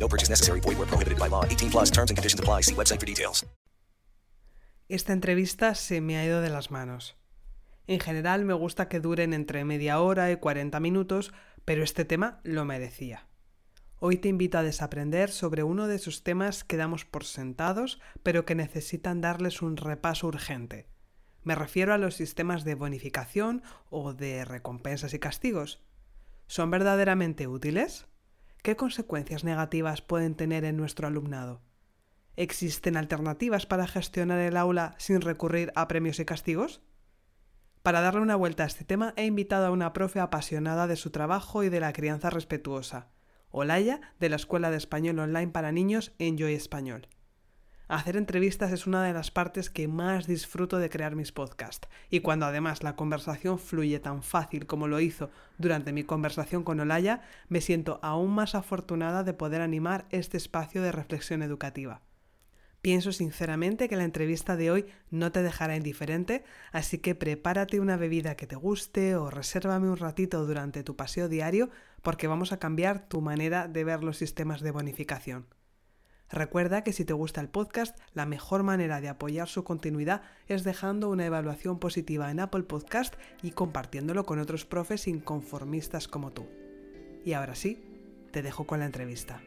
No purchase necessary. Void where prohibited by law. 18 plus terms and conditions apply. See website for details. Esta entrevista se me ha ido de las manos. En general me gusta que duren entre media hora y 40 minutos, pero este tema lo merecía. Hoy te invito a desaprender sobre uno de esos temas que damos por sentados, pero que necesitan darles un repaso urgente. Me refiero a los sistemas de bonificación o de recompensas y castigos. ¿Son verdaderamente útiles? ¿Qué consecuencias negativas pueden tener en nuestro alumnado? ¿Existen alternativas para gestionar el aula sin recurrir a premios y castigos? Para darle una vuelta a este tema he invitado a una profe apasionada de su trabajo y de la crianza respetuosa. Olaya, de la Escuela de Español Online para Niños Enjoy Español. Hacer entrevistas es una de las partes que más disfruto de crear mis podcasts, y cuando además la conversación fluye tan fácil como lo hizo durante mi conversación con Olaya, me siento aún más afortunada de poder animar este espacio de reflexión educativa. Pienso sinceramente que la entrevista de hoy no te dejará indiferente, así que prepárate una bebida que te guste o resérvame un ratito durante tu paseo diario porque vamos a cambiar tu manera de ver los sistemas de bonificación. Recuerda que si te gusta el podcast, la mejor manera de apoyar su continuidad es dejando una evaluación positiva en Apple Podcast y compartiéndolo con otros profes inconformistas como tú. Y ahora sí, te dejo con la entrevista.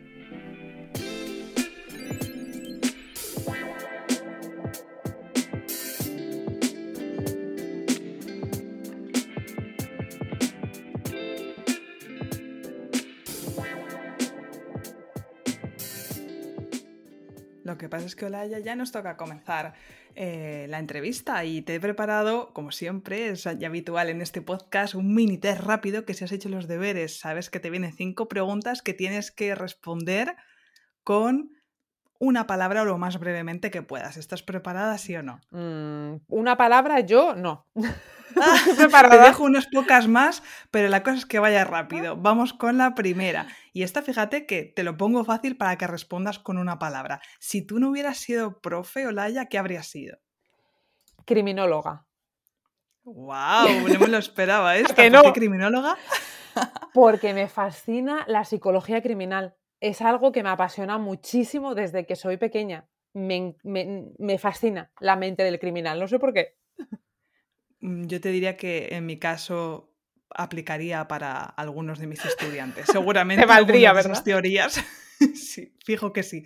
Que pasa es que Olaya ya nos toca comenzar eh, la entrevista y te he preparado, como siempre, es habitual en este podcast, un mini test rápido que si has hecho los deberes, sabes que te vienen cinco preguntas que tienes que responder con una palabra o lo más brevemente que puedas. ¿Estás preparada, sí o no? Mm, una palabra, yo no. Te dejo unas pocas más, pero la cosa es que vaya rápido. Vamos con la primera. Y esta, fíjate que te lo pongo fácil para que respondas con una palabra. Si tú no hubieras sido profe, Olaya, ¿qué habrías sido? Criminóloga. ¡Wow! No me lo esperaba esto. ¿Que no? ¿Por qué criminóloga? Porque me fascina la psicología criminal. Es algo que me apasiona muchísimo desde que soy pequeña. Me, me- me fascina la mente del criminal. No sé por qué. Mm, Yo te diría que en mi caso aplicaría para algunos de mis estudiantes. Seguramente valdría, algunas de ¿verdad? esas teorías. sí, fijo que sí.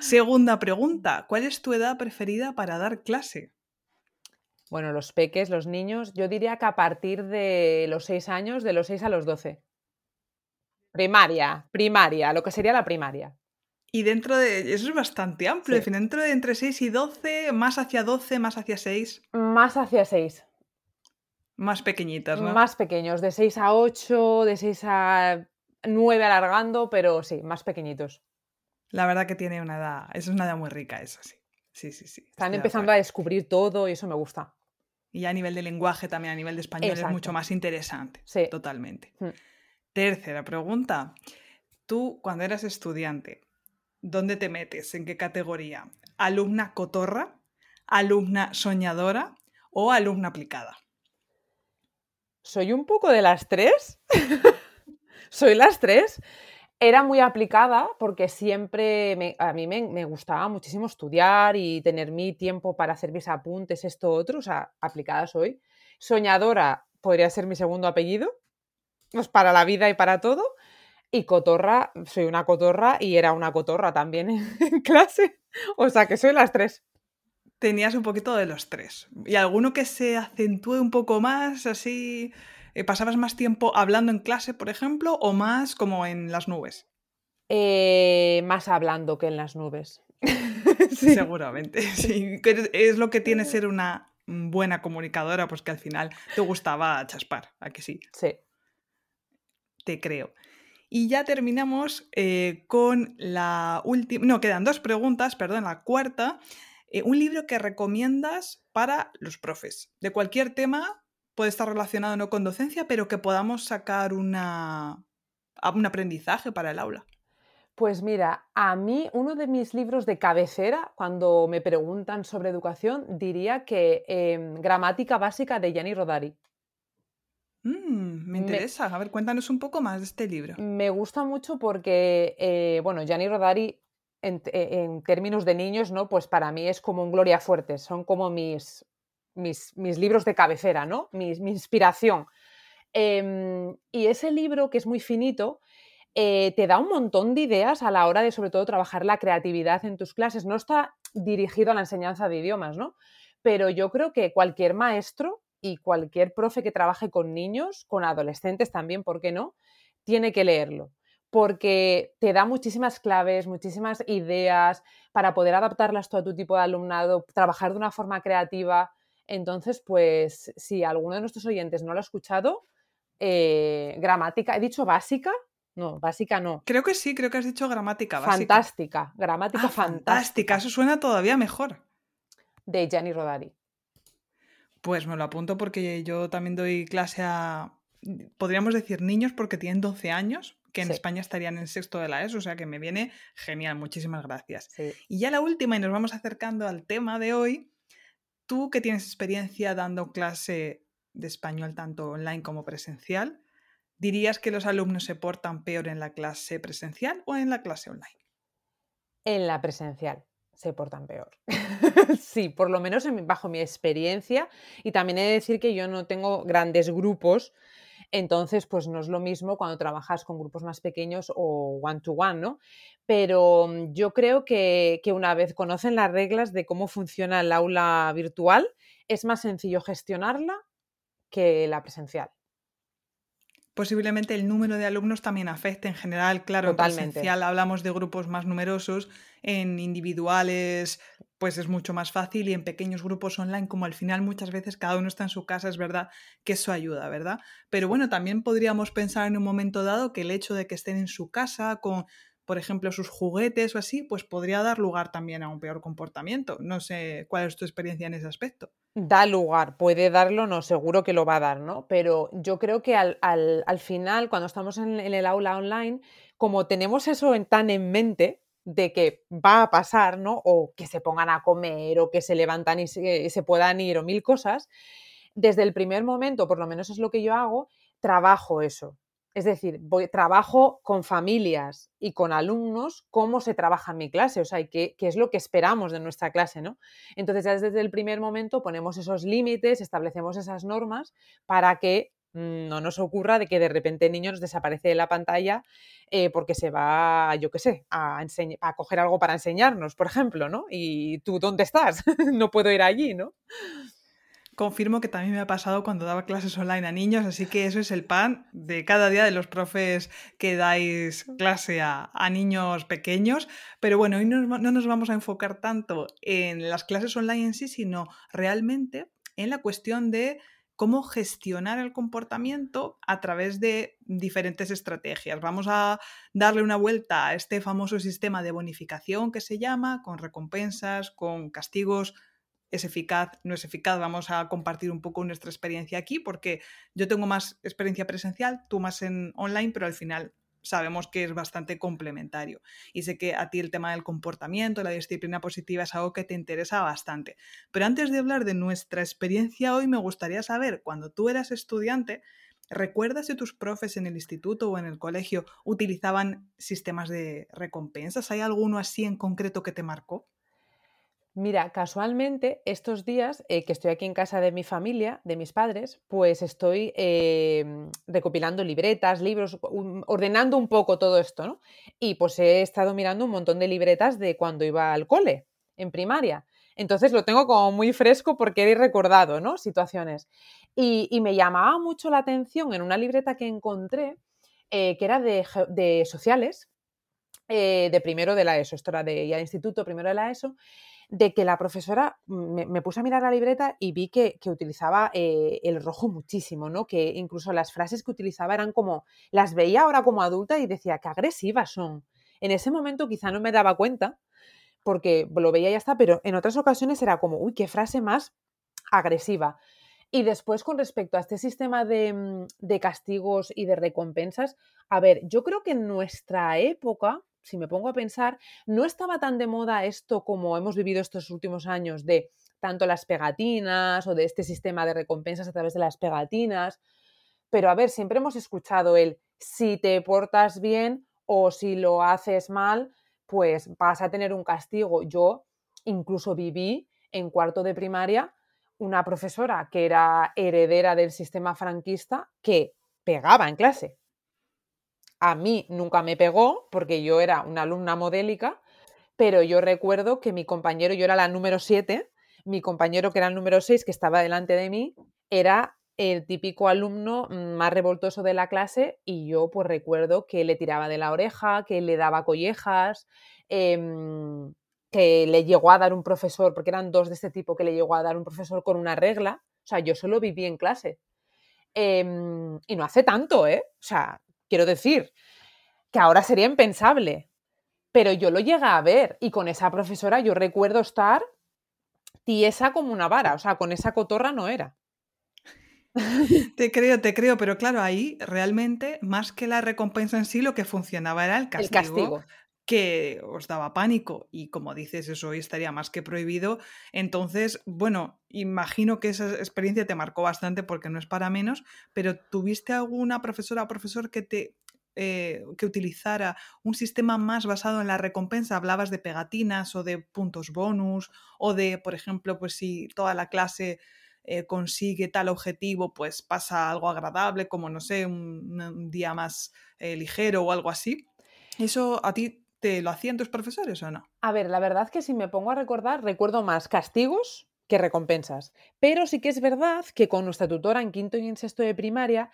Segunda pregunta. ¿Cuál es tu edad preferida para dar clase? Bueno, los peques, los niños, yo diría que a partir de los 6 años, de los 6 a los 12. Primaria, primaria, lo que sería la primaria. Y dentro de... Eso es bastante amplio. Sí. Dentro de entre 6 y 12, más hacia 12, más hacia 6, Más hacia 6. más pequeñitas, ¿no? Más pequeños, de 6 a 8, de 6 a 9 alargando, pero sí, más pequeñitos. La verdad que tiene una edad... Es una edad muy rica esa, sí. Sí, sí, sí. Están empezando a descubrir todo y eso me gusta. Y a nivel de lenguaje, también a nivel de español, es mucho más interesante. Sí. Totalmente. Mm. Tercera pregunta. Tú, cuando eras estudiante, ¿dónde te metes? ¿En qué categoría? ¿Alumna cotorra? ¿Alumna soñadora? ¿O alumna aplicada? Soy un poco de las tres. Soy las tres. Era muy aplicada porque siempre a mí me, me gustaba muchísimo estudiar y tener mi tiempo para hacer mis apuntes, esto, otro. O sea, aplicada soy. Soñadora podría ser mi segundo apellido. Pues para la vida y para todo. Y cotorra, soy una cotorra y era una cotorra también en, clase. O sea que soy las tres. Tenías un poquito de los tres. ¿Y alguno que se acentúe un poco más, así? eh, ¿Pasabas más tiempo hablando en clase, por ejemplo, o más como en las nubes? Eh, más hablando que en las nubes. Sí. Seguramente, sí. Que es- Es lo que tiene ser una buena comunicadora, pues que al final te gustaba chaspar, ¿a que sí? Sí. Te creo. Y ya terminamos eh, con la última. No, quedan dos preguntas, perdón, la cuarta. eh, un libro que recomiendas para los profes, de cualquier tema, puede estar relacionado no con docencia, pero que podamos sacar una, un aprendizaje para el aula. Pues mira, a mí uno de mis libros de cabecera, cuando me preguntan sobre educación, diría que em, Gramática Básica de Gianni Rodari. Mm, me interesa. A ver, cuéntanos un poco más de este libro. Me gusta mucho porque, eh, bueno, Gianni Rodari, en, en, términos de niños, ¿no? Pues para mí es como un Gloria Fuerte. Son como mis, mis, libros de cabecera, ¿no? Mi, inspiración. Em, y ese libro, que es muy finito, eh, te da un montón de ideas a la hora de, sobre todo, trabajar la creatividad en tus clases. No está dirigido a la enseñanza de idiomas, ¿no? Pero yo creo que cualquier maestro y cualquier profe que trabaje con niños, con adolescentes también, ¿por qué no? Tiene que leerlo porque te da muchísimas claves, muchísimas ideas para poder adaptarlas a tu tipo de alumnado, trabajar de una forma creativa. Entonces, pues si alguno de nuestros oyentes no lo ha escuchado, eh, gramática, ¿he dicho básica? No, básica no. Creo que sí, creo que has dicho gramática básica. Fantástica, gramática ah, fantástica. Fantástica, eso suena todavía mejor. De Gianni Rodari. Pues me lo apunto porque yo también doy clase a, podríamos decir niños porque tienen 12 años, que en España estarían en sexto de la ESO, o sea que me viene genial, muchísimas gracias. Y ya la última, y nos vamos acercando al tema de hoy, Tú que tienes experiencia dando clase de español tanto online como presencial, ¿dirías que los alumnos se portan peor en la clase presencial o en la clase online? En la presencial se portan peor. sí, por lo menos bajo mi experiencia. Y también he de decir que yo no tengo grandes grupos entonces, pues no es lo mismo cuando trabajas con grupos más pequeños o one-to-one, ¿no? Pero mm, yo creo que, una vez conocen las reglas de cómo funciona el aula virtual, es más sencillo gestionarla que la presencial posiblemente el número de alumnos también afecte en general. Claro, en presencial hablamos de grupos más numerosos, en individuales pues es mucho más fácil y en pequeños grupos online, como al final muchas veces cada uno está en su casa, es verdad que eso ayuda, ¿verdad? Pero bueno, también podríamos pensar en un momento dado que el hecho de que estén en su casa con, por ejemplo, sus juguetes o así, pues podría dar lugar también a un peor comportamiento. No sé cuál es tu experiencia en ese aspecto. Da lugar, puede darlo, no, seguro que lo va a dar, ¿no? Pero yo creo que al, final, cuando estamos en, el aula online, como tenemos eso tan en mente, de que va a pasar, ¿no? O que se pongan a comer o que se levantan y se, puedan ir o mil cosas, desde el primer momento, por lo menos es lo que yo hago, trabajo eso. Es decir, voy, trabajo con familias y con alumnos cómo se trabaja en mi clase, o sea, qué, qué es lo que esperamos de nuestra clase, ¿no? Entonces, ya desde el primer momento ponemos esos límites, establecemos esas normas para que no nos ocurra de que de repente el niño nos desaparece de la pantalla eh, porque se va, yo qué sé, a, a coger algo para enseñarnos, por ejemplo, ¿no? Y tú, ¿dónde estás? no puedo ir allí, ¿no? Confirmo que también me ha pasado cuando daba clases online a niños, así que eso es el pan de cada día de los profes que dais clase a, niños pequeños. Pero bueno, hoy no, no nos vamos a enfocar tanto en las clases online en sí, sino realmente en la cuestión de cómo gestionar el comportamiento a través de diferentes estrategias. Vamos a darle una vuelta a este famoso sistema de bonificación que se llama, con recompensas, con castigos. ¿Es eficaz? ¿No es eficaz? Vamos a compartir un poco nuestra experiencia aquí porque yo tengo más experiencia presencial, tú más en online, pero al final sabemos que es bastante complementario. Y sé que a ti el tema del comportamiento, la disciplina positiva es algo que te interesa bastante. Pero antes de hablar de nuestra experiencia hoy, me gustaría saber, cuando tú eras estudiante, ¿recuerdas si tus profes en el instituto o en el colegio utilizaban sistemas de recompensas? ¿Hay alguno así en concreto que te marcó? Mira, casualmente estos días eh, que estoy aquí en casa de mi familia, de mis padres, pues estoy em, recopilando libretas, libros, ordenando un poco todo esto, ¿no? Y pues he estado mirando un montón de libretas de cuando iba al cole, en primaria. Entonces lo tengo como muy fresco porque he recordado, ¿no? Situaciones. Y, me llamaba mucho la atención en una libreta que encontré, eh, que era de, sociales, eh, de primero de la ESO, esto era de instituto, primero de la ESO, de que la profesora me, puse a mirar la libreta y vi que, utilizaba eh, el rojo muchísimo, ¿no? Que incluso las frases que utilizaba eran como, las veía ahora como adulta y decía, qué agresivas son. En ese momento quizá no me daba cuenta, porque lo veía y ya está, pero en otras ocasiones era como, uy, qué frase más agresiva. Y después, con respecto a este sistema de, mm, de, castigos y de recompensas, a ver, yo creo que en nuestra época, si me pongo a pensar, no estaba tan de moda esto como hemos vivido estos últimos años de tanto las pegatinas o de este sistema de recompensas a través de las pegatinas. Pero a ver, siempre hemos escuchado el si te portas bien o si lo haces mal, pues vas a tener un castigo. Yo incluso viví en cuarto de primaria una profesora que era heredera del sistema franquista que pegaba en clase. A mí nunca me pegó porque yo era una alumna modélica, pero yo recuerdo que mi compañero, yo era la número 7, mi compañero que era el número 6, que estaba delante de mí, era el típico alumno más revoltoso de la clase y yo pues recuerdo que le tiraba de la oreja, que le daba collejas, em, que le llegó a dar un profesor, porque eran dos de este tipo que le llegó a dar un profesor con una regla. O sea, yo solo viví en clase. Em, y no hace tanto, ¿eh? O sea, quiero decir que ahora sería impensable. Pero yo lo llegué a ver y con esa profesora yo recuerdo estar tiesa como una vara, o sea, con esa cotorra no era. Te creo, te creo, pero claro, ahí realmente, más que la recompensa en sí, lo que funcionaba era el castigo, El castigo. Que os daba pánico. Y como dices, eso hoy estaría más que prohibido. Entonces, bueno, imagino que esa experiencia te marcó bastante porque no es para menos, pero ¿tuviste alguna profesora o profesor que te eh, que utilizara un sistema más basado en la recompensa, hablabas de pegatinas o de puntos bonus o de, por ejemplo, pues si toda la clase eh, consigue tal objetivo, pues pasa algo agradable, como no sé, un, día más eh, ligero o algo así. ¿Eso a ti lo hacían tus profesores o no? A ver, la verdad que si me pongo a recordar, recuerdo más castigos que recompensas. Pero sí que es verdad que con nuestra tutora en quinto y en sexto de primaria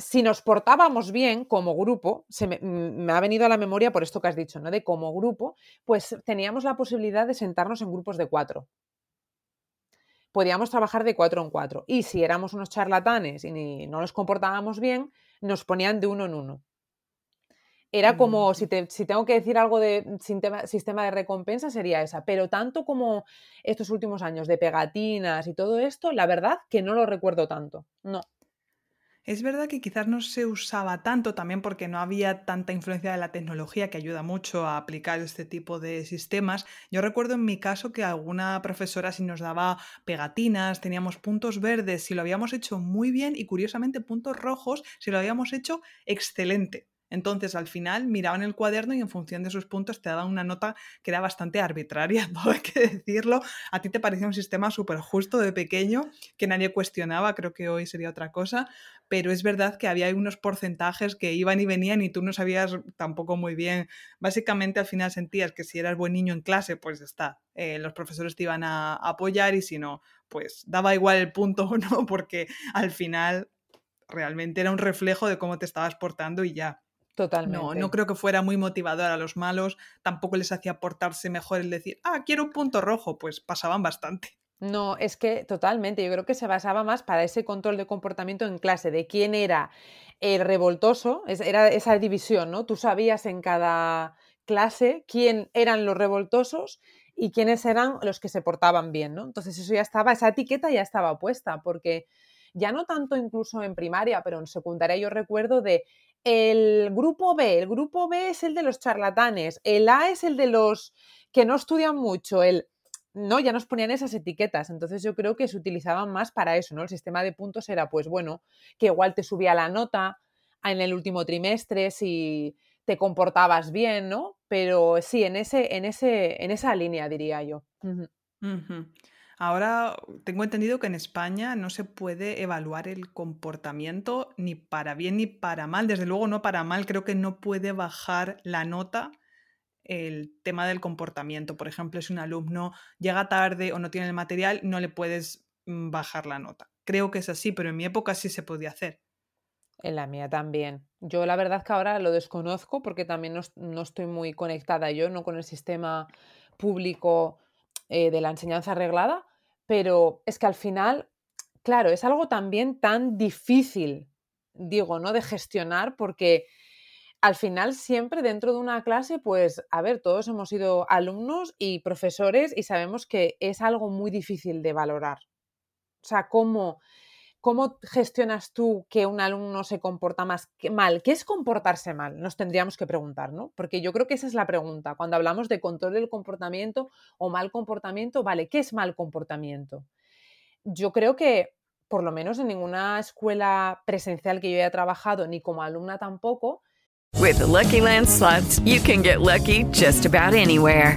si nos portábamos bien como grupo, se me, me, ha venido a la memoria por esto que has dicho, ¿no? De como grupo, pues teníamos la posibilidad de sentarnos en grupos de cuatro. Podíamos trabajar de cuatro en cuatro. Y si éramos unos charlatanes y no nos comportábamos bien, nos ponían de uno en uno. Era como, si, te, si tengo que decir algo de sistema, sistema de recompensa, sería esa. Pero tanto como estos últimos años de pegatinas y todo esto, la verdad que no lo recuerdo tanto. No. Es verdad que quizás no se usaba tanto también porque no había tanta influencia de la tecnología que ayuda mucho a aplicar este tipo de sistemas. Yo recuerdo en mi caso que alguna profesora si nos daba pegatinas, teníamos puntos verdes si lo habíamos hecho muy bien y curiosamente puntos rojos si lo habíamos hecho excelente. Entonces, al final miraban el cuaderno y en función de sus puntos te daban una nota que era bastante arbitraria, todo hay que decirlo. A ti te parecía un sistema súper justo de pequeño que nadie cuestionaba, creo que hoy sería otra cosa, pero es verdad que había unos porcentajes que iban y venían y tú no sabías tampoco muy bien. Básicamente al final sentías que si eras buen niño en clase, pues está, eh, los profesores te iban a apoyar y si no, pues daba igual el punto o no, porque al final realmente era un reflejo de cómo te estabas portando y ya. Totalmente. No, no creo que fuera muy motivador a los malos, tampoco les hacía portarse mejor el decir, ah, quiero un punto rojo, pues pasaban bastante. No, es que totalmente, yo creo que se basaba más para ese control de comportamiento en clase, de quién era el revoltoso, era esa división, ¿no? Tú sabías en cada clase quién eran los revoltosos y quiénes eran los que se portaban bien, ¿no? Entonces eso ya estaba, esa etiqueta ya estaba puesta, porque ya no tanto incluso en primaria, pero en secundaria yo recuerdo de el grupo B, el grupo B es el de los charlatanes, el A es el de los que no estudian mucho, el no, ya nos ponían esas etiquetas. Entonces yo creo que se utilizaban más para eso, ¿no? El sistema de puntos era, pues bueno, que igual te subía la nota en el último trimestre si te comportabas bien, ¿no? Pero sí, en, ese, en, ese, en esa línea diría yo. Ahora tengo entendido que en España no se puede evaluar el comportamiento ni para bien ni para mal. Desde luego no para mal. Creo que no puede bajar la nota el tema del comportamiento. Por ejemplo, si un alumno llega tarde o no tiene el material, no le puedes mm, bajar la nota. Creo que es así, pero en mi época sí se podía hacer. En la mía también. Yo la verdad que ahora lo desconozco porque también no, no estoy muy conectada yo, no con el sistema público eh, de la enseñanza arreglada, pero es que al final, claro, es algo también tan difícil, digo, ¿no? De gestionar porque al final siempre dentro de una clase, pues, a ver, todos hemos sido alumnos y profesores y sabemos que es algo muy difícil de valorar. O sea, cómo, cómo gestionas tú que un alumno se comporta más mal. ¿Qué es comportarse mal? Nos tendríamos que preguntar, ¿no? Porque yo creo que esa es la pregunta. Cuando hablamos de control del comportamiento o mal comportamiento, vale, ¿qué es mal comportamiento? Yo creo que por lo menos en ninguna escuela presencial que yo haya trabajado, ni como alumna tampoco, With the Lucky Land you can get lucky just about anywhere.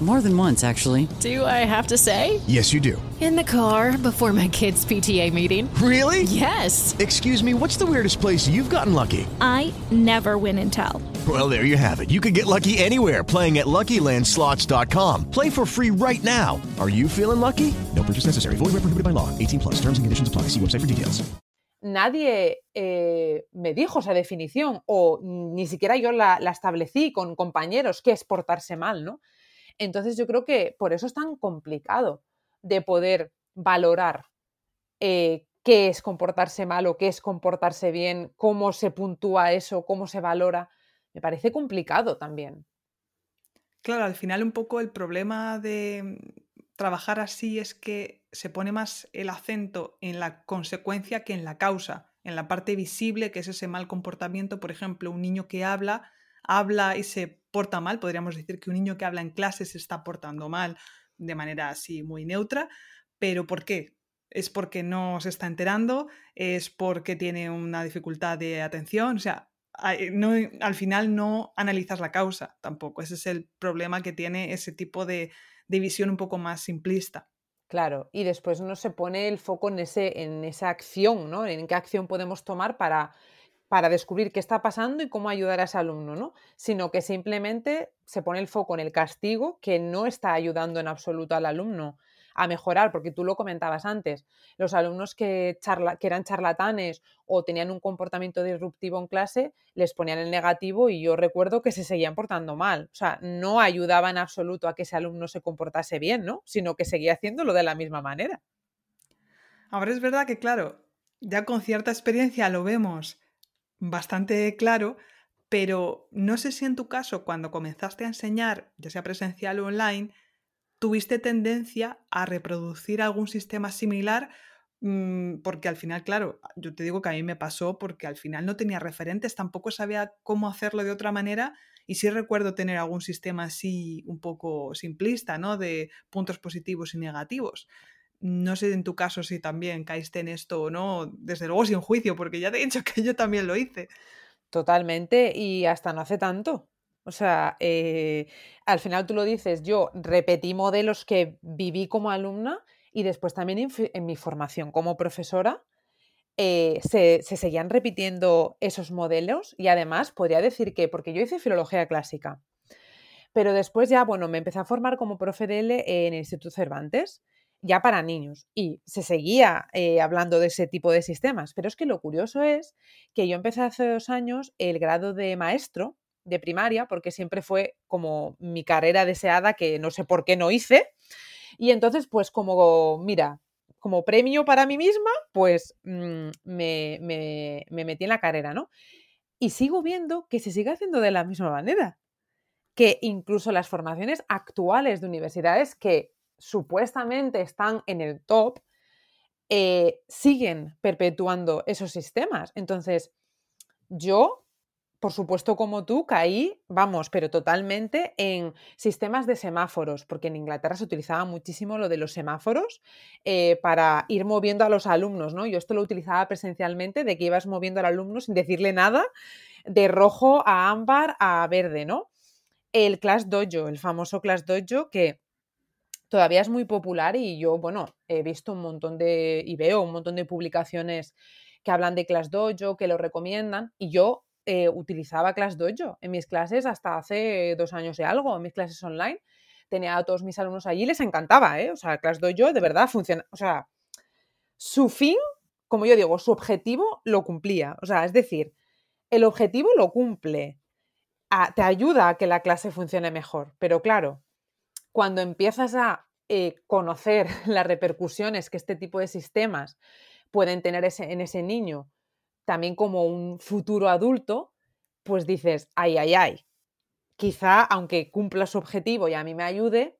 More than once, actually. Do I have to say? Yes, you do. In the car before my kids' PTA meeting. Really? Yes. Excuse me, what's the weirdest place you've gotten lucky? I never win and tell. Well, there you have it. You can get lucky anywhere playing at LuckyLandSlots.com. Play for free right now. Are you feeling lucky? No purchase necessary. Void where prohibited by law. 18 plus. Terms and conditions apply. See website for details. Nadie eh, me dijo esa definición o ni siquiera yo la, la establecí con compañeros que es portarse mal, ¿no? Entonces yo creo que por eso es tan complicado de poder valorar eh, qué es comportarse mal o qué es comportarse bien, cómo se puntúa eso, cómo se valora. Me parece complicado también. Claro, al final un poco el problema de trabajar así es que se pone más el acento en la consecuencia que en la causa, en la parte visible, que es ese mal comportamiento. Por ejemplo, un niño que habla, habla y se porta mal, podríamos decir que un niño que habla en clase se está portando mal de manera así muy neutra, pero ¿por qué? ¿Es porque no se está enterando? ¿Es porque tiene una dificultad de atención? O sea, no, al final no analizas la causa tampoco. Ese es el problema que tiene ese tipo de, de visión un poco más simplista. Claro, y después no se pone el foco en, ese, en esa acción, ¿no? En qué acción podemos tomar para, para descubrir qué está pasando y cómo ayudar a ese alumno, ¿no? Sino que simplemente se pone el foco en el castigo que no está ayudando en absoluto al alumno a mejorar, porque tú lo comentabas antes, los alumnos que, eran charlatanes o tenían un comportamiento disruptivo en clase, les ponían el negativo y yo recuerdo que se seguían portando mal. O sea, no ayudaba en absoluto a que ese alumno se comportase bien, ¿no? Sino que seguía haciéndolo de la misma manera. Ahora es verdad que, claro, ya con cierta experiencia lo vemos bastante claro, pero no sé si en tu caso, cuando comenzaste a enseñar, ya sea presencial o online, tuviste tendencia a reproducir algún sistema similar, mm, porque al final, claro, yo te digo que a mí me pasó porque al final no tenía referentes, tampoco sabía cómo hacerlo de otra manera y sí recuerdo tener algún sistema así un poco simplista, ¿no? De puntos positivos y negativos. No sé en tu caso si también caíste en esto o no, desde luego sin juicio, porque ya te he dicho que yo también lo hice. Totalmente, y hasta no hace tanto. O sea, eh, al final tú lo dices, yo repetí modelos que viví como alumna y después también en, mi formación como profesora eh, se, se, seguían repitiendo esos modelos y además podría decir que, porque yo hice filología clásica, pero después ya, bueno, me empecé a formar como profe de L en el Instituto Cervantes, ya para niños, y se seguía eh, hablando de ese tipo de sistemas. Pero es que lo curioso es que yo empecé hace dos años el grado de maestro de primaria, porque siempre fue como mi carrera deseada que no sé por qué no hice. Y entonces, pues como, mira, como premio para mí misma, pues mm, me, me, metí en la carrera, ¿no? Y sigo viendo que se sigue haciendo de la misma manera, que incluso las formaciones actuales de universidades que supuestamente están en el top, eh, siguen perpetuando esos sistemas. Entonces, yo por supuesto, como tú, caí, vamos, pero totalmente en sistemas de semáforos, porque en Inglaterra se utilizaba muchísimo lo de los semáforos eh, para ir moviendo a los alumnos, ¿no? Yo esto lo utilizaba presencialmente, de que ibas moviendo al alumno sin decirle nada, de rojo a ámbar a verde, ¿no? El Class Dojo, el famoso Class Dojo, que todavía es muy popular y yo, bueno, he visto un montón de, y veo un montón de publicaciones que hablan de Class Dojo, que lo recomiendan, y yo eh, utilizaba Class Dojo en mis clases hasta hace dos años y algo, en mis clases online. Tenía a todos mis alumnos allí les encantaba, ¿eh? O sea, Class Dojo de verdad funciona, o sea, su fin, como yo digo, su objetivo lo cumplía. O sea, es decir, el objetivo lo cumple, te ayuda a que la clase funcione mejor, pero claro, cuando empiezas a eh, conocer las repercusiones que este tipo de sistemas pueden tener en ese niño, también como un futuro adulto, pues dices, ay, ay, ay, quizá aunque cumpla su objetivo y a mí me ayude,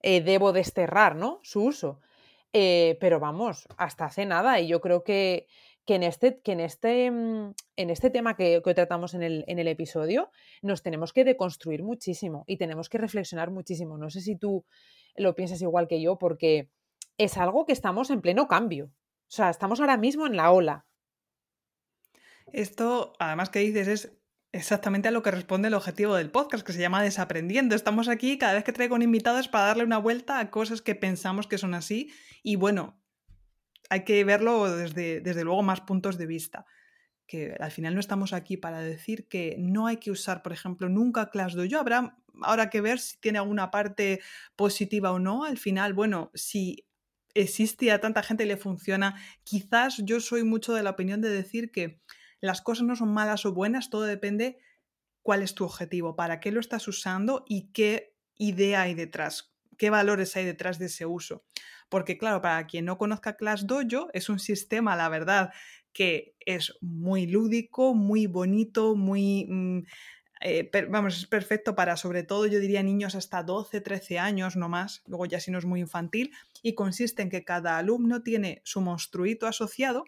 eh, debo desterrar ¿no? su uso. Eh, pero vamos, hasta hace nada y yo creo que, que en este, que en este, mm, en este tema que, tratamos en el, en el, episodio nos tenemos que deconstruir muchísimo y tenemos que reflexionar muchísimo. No sé si tú lo piensas igual que yo, porque es algo que estamos en pleno cambio. O sea, estamos ahora mismo en la ola. Esto, además que dices, es exactamente a lo que responde el objetivo del podcast, que se llama Desaprendiendo. Estamos aquí cada vez que traigo un invitado es para darle una vuelta a cosas que pensamos que son así. Y bueno, hay que verlo desde, desde luego más puntos de vista. Que al final no estamos aquí para decir que no hay que usar, por ejemplo, nunca Class Dojo. Habrá ahora que ver si tiene alguna parte positiva o no. Al final, bueno, si existe a tanta gente y le funciona, quizás yo soy mucho de la opinión de decir que las cosas no son malas o buenas, todo depende cuál es tu objetivo, para qué lo estás usando y qué idea hay detrás, qué valores hay detrás de ese uso. Porque claro, para quien no conozca Class Dojo, es un sistema, la verdad, que es muy lúdico, muy bonito, muy... Mm, eh, vamos, es perfecto para sobre todo, yo diría, niños hasta 12, 13 años, no más, luego ya si no es muy infantil, y consiste en que cada alumno tiene su monstruito asociado,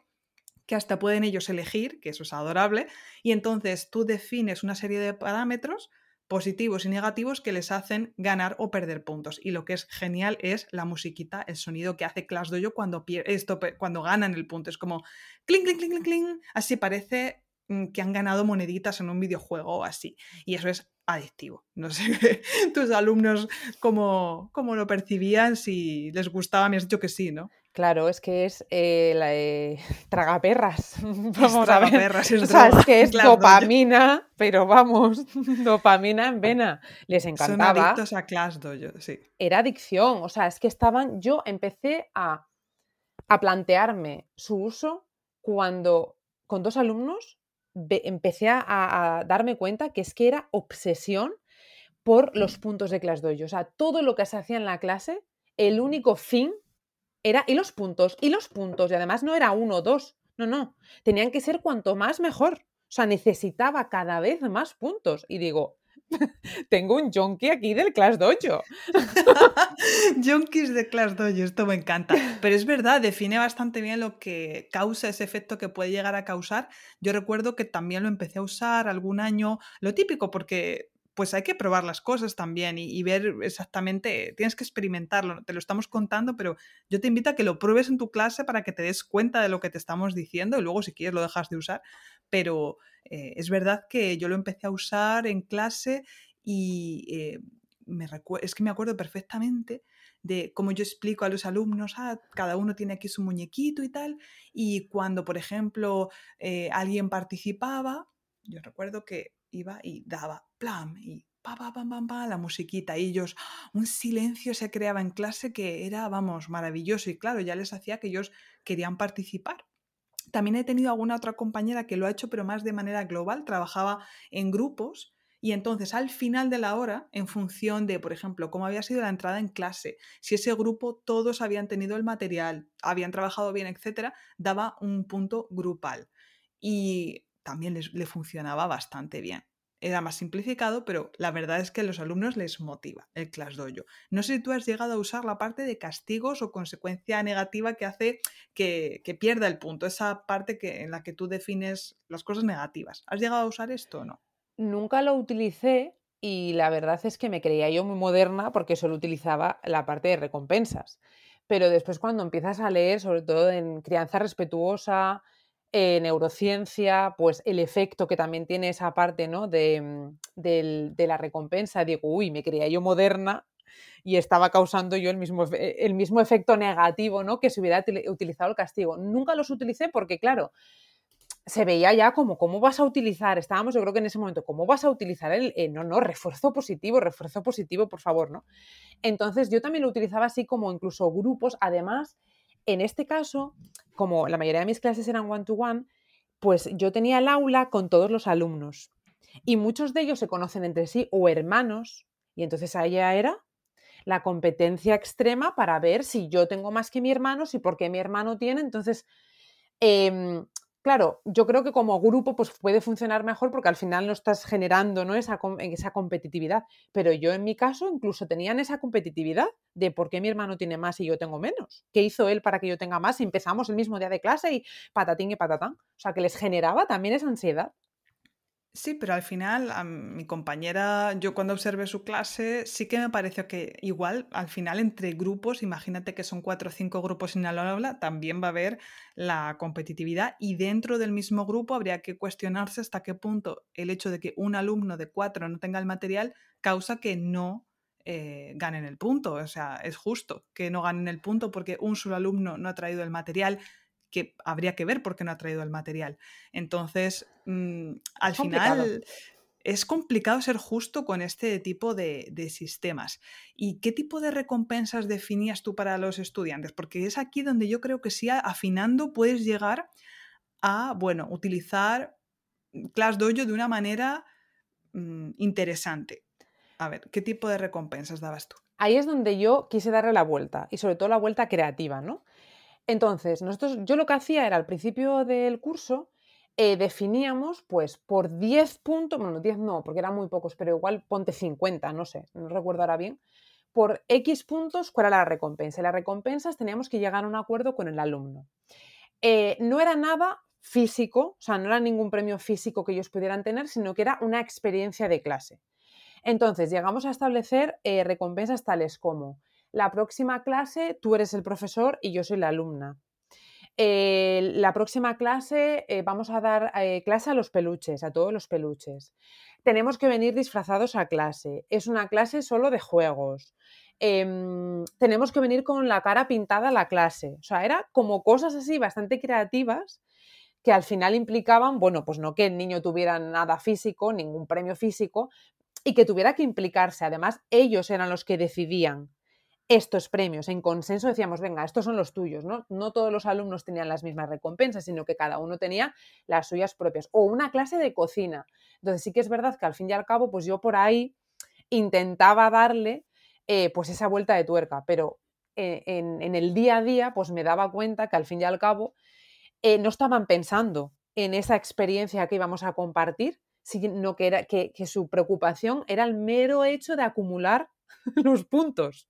que hasta pueden ellos elegir, que eso es adorable, y entonces tú defines una serie de parámetros positivos y negativos que les hacen ganar o perder puntos. Y lo que es genial es la musiquita, el sonido que hace Clash Dojo cuando, esto, cuando ganan el punto. Es como clink, clink, clink, clink, Así parece mm, que han ganado moneditas en un videojuego o así. Y eso es adictivo. No sé tus alumnos cómo, cómo lo percibían, si les gustaba, me has dicho que sí, ¿no? Claro, es que es eh, la, eh, tragaperras. Vamos a ver. Es, o sea, es que es dopamina, pero vamos, dopamina en vena. Les encantaba. Son adictos a Clash Dojo, sí. Era adicción, o sea, es que estaban. Yo empecé a, a plantearme su uso cuando con dos alumnos empecé a, a, darme cuenta que es que era obsesión por los puntos de Clash Dojo. O sea, todo lo que se hacía en la clase, el único fin era y los puntos, y los puntos, y además no era uno o dos, no, no, tenían que ser cuanto más mejor. O sea, necesitaba cada vez más puntos. Y digo, tengo un junkie aquí del Clash Dojo. Junkies de Clash Dojo, esto me encanta. Pero es verdad, define bastante bien lo que causa ese efecto que puede llegar a causar. Yo recuerdo que también lo empecé a usar algún año, lo típico, porque pues hay que probar las cosas también y, ver exactamente, tienes que experimentarlo, te lo estamos contando, pero yo te invito a que lo pruebes en tu clase para que te des cuenta de lo que te estamos diciendo y luego si quieres lo dejas de usar, pero eh, es verdad que yo lo empecé a usar en clase y eh, es que me acuerdo perfectamente de cómo yo explico a los alumnos, ah, cada uno tiene aquí su muñequito y tal, y cuando, por ejemplo, eh, alguien participaba, yo recuerdo que iba y daba plam y pa, pa, pam, pam, pa, la musiquita y ellos, un silencio se creaba en clase que era, vamos, maravilloso y claro, ya les hacía que ellos querían participar. También he tenido alguna otra compañera que lo ha hecho, pero más de manera global, trabajaba en grupos y entonces al final de la hora, en función de, por ejemplo, cómo había sido la entrada en clase, si ese grupo todos habían tenido el material, habían trabajado bien, etcétera, daba un punto grupal. Y también les, le funcionaba bastante bien. Era más simplificado, pero la verdad es que a los alumnos les motiva el Dojo. No sé si tú has llegado a usar la parte de castigos o consecuencia negativa que hace que, que pierda el punto, esa parte que, en la que tú defines las cosas negativas. ¿Has llegado a usar esto o no? Nunca lo utilicé y la verdad es que me creía yo muy moderna porque solo utilizaba la parte de recompensas. Pero después cuando empiezas a leer, sobre todo en crianza respetuosa, eh, neurociencia, pues el efecto que también tiene esa parte ¿no? de, mm, de, la recompensa, digo, uy, me creía yo moderna y estaba causando yo el mismo, el mismo efecto negativo, ¿no? Que si hubiera utilizado el castigo. Nunca los utilicé porque, claro, se veía ya como, ¿cómo vas a utilizar? Estábamos, yo creo que en ese momento, ¿cómo vas a utilizar el, eh, no, no, refuerzo positivo, refuerzo positivo, por favor, ¿no? Entonces yo también lo utilizaba así como incluso grupos, además, en este caso, como la mayoría de mis clases eran one-to-one, pues yo tenía el aula con todos los alumnos y muchos de ellos se conocen entre sí o hermanos y entonces ya era la competencia extrema para ver si yo tengo más que mi hermano, si por qué mi hermano tiene. Entonces, em, claro, yo creo que como grupo pues puede funcionar mejor porque al final no estás generando ¿no? Esa, esa competitividad. Pero yo en mi caso incluso tenían esa competitividad de por qué mi hermano tiene más y yo tengo menos. ¿Qué hizo él para que yo tenga más? empezamos el mismo día de clase y patatín y patatán. O sea, que les generaba también esa ansiedad. Sí, pero al final a mi compañera, yo cuando observé su clase, sí que me pareció que igual al final entre grupos, imagínate que son cuatro o cinco grupos en el aula, también va a haber la competitividad y dentro del mismo grupo habría que cuestionarse hasta qué punto el hecho de que un alumno de cuatro no tenga el material causa que no eh, ganen el punto. O sea, es justo que no ganen el punto porque un solo alumno no ha traído el material que habría que ver por qué no ha traído el material. Entonces, mm, al final es complicado ser justo con este tipo de, sistemas. ¿Y qué tipo de recompensas definías tú para los estudiantes? Porque es aquí donde yo creo que sí, afinando, puedes llegar a, bueno, utilizar ClassDojo de una manera mm, interesante. A ver, ¿qué tipo de recompensas dabas tú? Ahí es donde yo quise darle la vuelta, y sobre todo la vuelta creativa, ¿no? Entonces, nosotros, yo lo que hacía era al principio del curso, eh, definíamos pues por 10 puntos, bueno, 10 no, porque eran muy pocos, pero igual ponte 50, no sé, no recuerdo ahora bien, por X puntos cuál era la recompensa. Y las recompensas teníamos que llegar a un acuerdo con el alumno. Eh, no era nada físico, o sea, no era ningún premio físico que ellos pudieran tener, sino que era una experiencia de clase. Entonces, llegamos a establecer eh, recompensas tales como la próxima clase tú eres el profesor y yo soy la alumna. Eh, la próxima clase eh, vamos a dar eh, clase a los peluches, a todos los peluches. Tenemos que venir disfrazados a clase. Es una clase solo de juegos. Em, tenemos que venir con la cara pintada a la clase. O sea, era como cosas así bastante creativas que al final implicaban, bueno, pues no que el niño tuviera nada físico, ningún premio físico, y que tuviera que implicarse. Además, ellos eran los que decidían estos premios. En consenso decíamos, venga, estos son los tuyos, ¿no? No todos los alumnos tenían las mismas recompensas, sino que cada uno tenía las suyas propias. O una clase de cocina. Entonces sí que es verdad que al fin y al cabo, pues yo por ahí intentaba darle eh, pues esa vuelta de tuerca, pero eh, en, el día a día pues me daba cuenta que al fin y al cabo eh, no estaban pensando en esa experiencia que íbamos a compartir, sino que, era, que su preocupación era el mero hecho de acumular los puntos.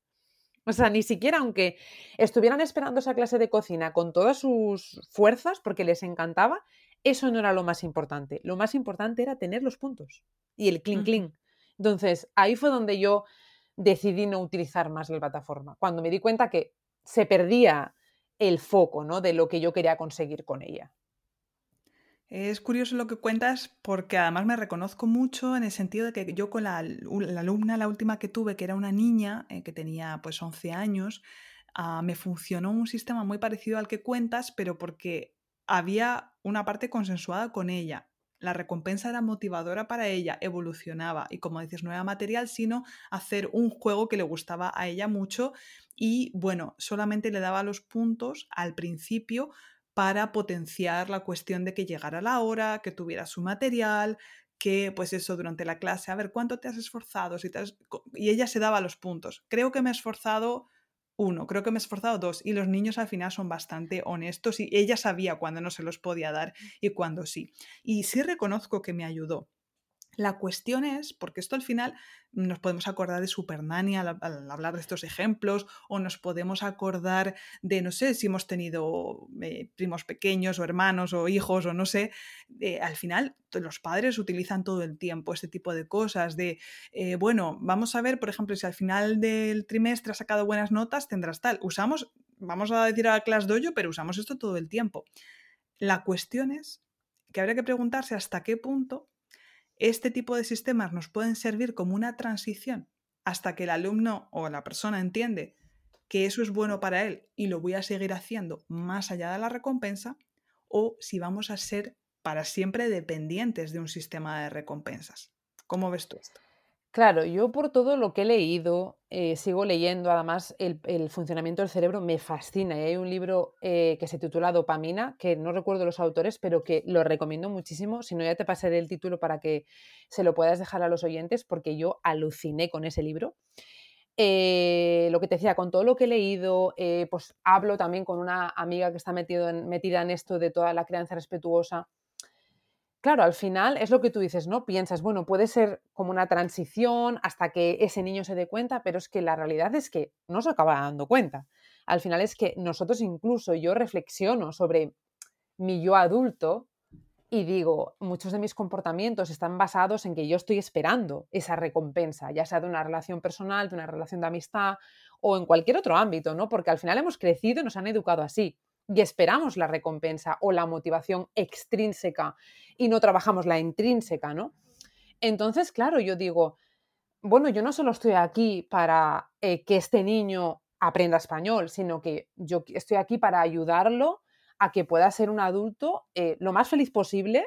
O sea, ni siquiera aunque estuvieran esperando esa clase de cocina con todas sus fuerzas, porque les encantaba, eso no era lo más importante. Lo más importante era tener los puntos y el clean clean. Entonces, ahí fue donde yo decidí no utilizar más la plataforma, cuando me di cuenta que se perdía el foco ¿no? de lo que yo quería conseguir con ella. Es curioso lo que cuentas porque además me reconozco mucho en el sentido de que yo con la, alumna, la última que tuve, que era una niña eh, que tenía pues 11 años, ah, me funcionó un sistema muy parecido al que cuentas, pero porque había una parte consensuada con ella. La recompensa era motivadora para ella, evolucionaba y como dices, no era material, sino hacer un juego que le gustaba a ella mucho y bueno, solamente le daba los puntos al principio para potenciar la cuestión de que llegara la hora, que tuviera su material, que pues eso durante la clase, a ver, ¿cuánto te has esforzado? Si Y ella se daba los puntos. Creo que me he esforzado uno, creo que me he esforzado dos. Y los niños al final son bastante honestos y ella sabía cuándo no se los podía dar y cuándo sí. Y sí reconozco que me ayudó. La cuestión es, porque esto al final nos podemos acordar de Supernani al, hablar de estos ejemplos, o nos podemos acordar de, no sé, si hemos tenido eh, primos pequeños o hermanos o hijos o no sé, eh, al final los padres utilizan todo el tiempo este tipo de cosas, de, eh, bueno, vamos a ver, por ejemplo, si al final del trimestre has sacado buenas notas, tendrás tal. Usamos, vamos a decir a Class Dojo, pero usamos esto todo el tiempo. La cuestión es que habría que preguntarse hasta qué punto este tipo de sistemas nos pueden servir como una transición hasta que el alumno o la persona entiende que eso es bueno para él y lo voy a seguir haciendo más allá de la recompensa, o si vamos a ser para siempre dependientes de un sistema de recompensas. ¿Cómo ves tú esto? Claro, yo por todo lo que he leído, eh, sigo leyendo, además el, funcionamiento del cerebro me fascina. Y hay un libro eh, que se titula Dopamina, que no recuerdo los autores, pero que lo recomiendo muchísimo. Si no, ya te pasaré el título para que se lo puedas dejar a los oyentes, porque yo aluciné con ese libro. Eh, lo que te decía, con todo lo que he leído, pues hablo también con una amiga que está metida en esto de toda la crianza respetuosa claro, al final es lo que tú dices, ¿no? Piensas, bueno, puede ser como una transición hasta que ese niño se dé cuenta, pero es que la realidad es que no se acaba dando cuenta. Al final es que nosotros incluso yo reflexiono sobre mi yo adulto y digo, muchos de mis comportamientos están basados en que yo estoy esperando esa recompensa, ya sea de una relación personal, de una relación de amistad o en cualquier otro ámbito, ¿no? Porque al final hemos crecido y nos han educado así y esperamos la recompensa o la motivación extrínseca y no trabajamos la intrínseca, ¿no? Entonces, claro, yo digo, bueno, yo no solo estoy aquí para eh, que este niño aprenda español, sino que yo estoy aquí para ayudarlo a que pueda ser un adulto eh, lo más feliz posible.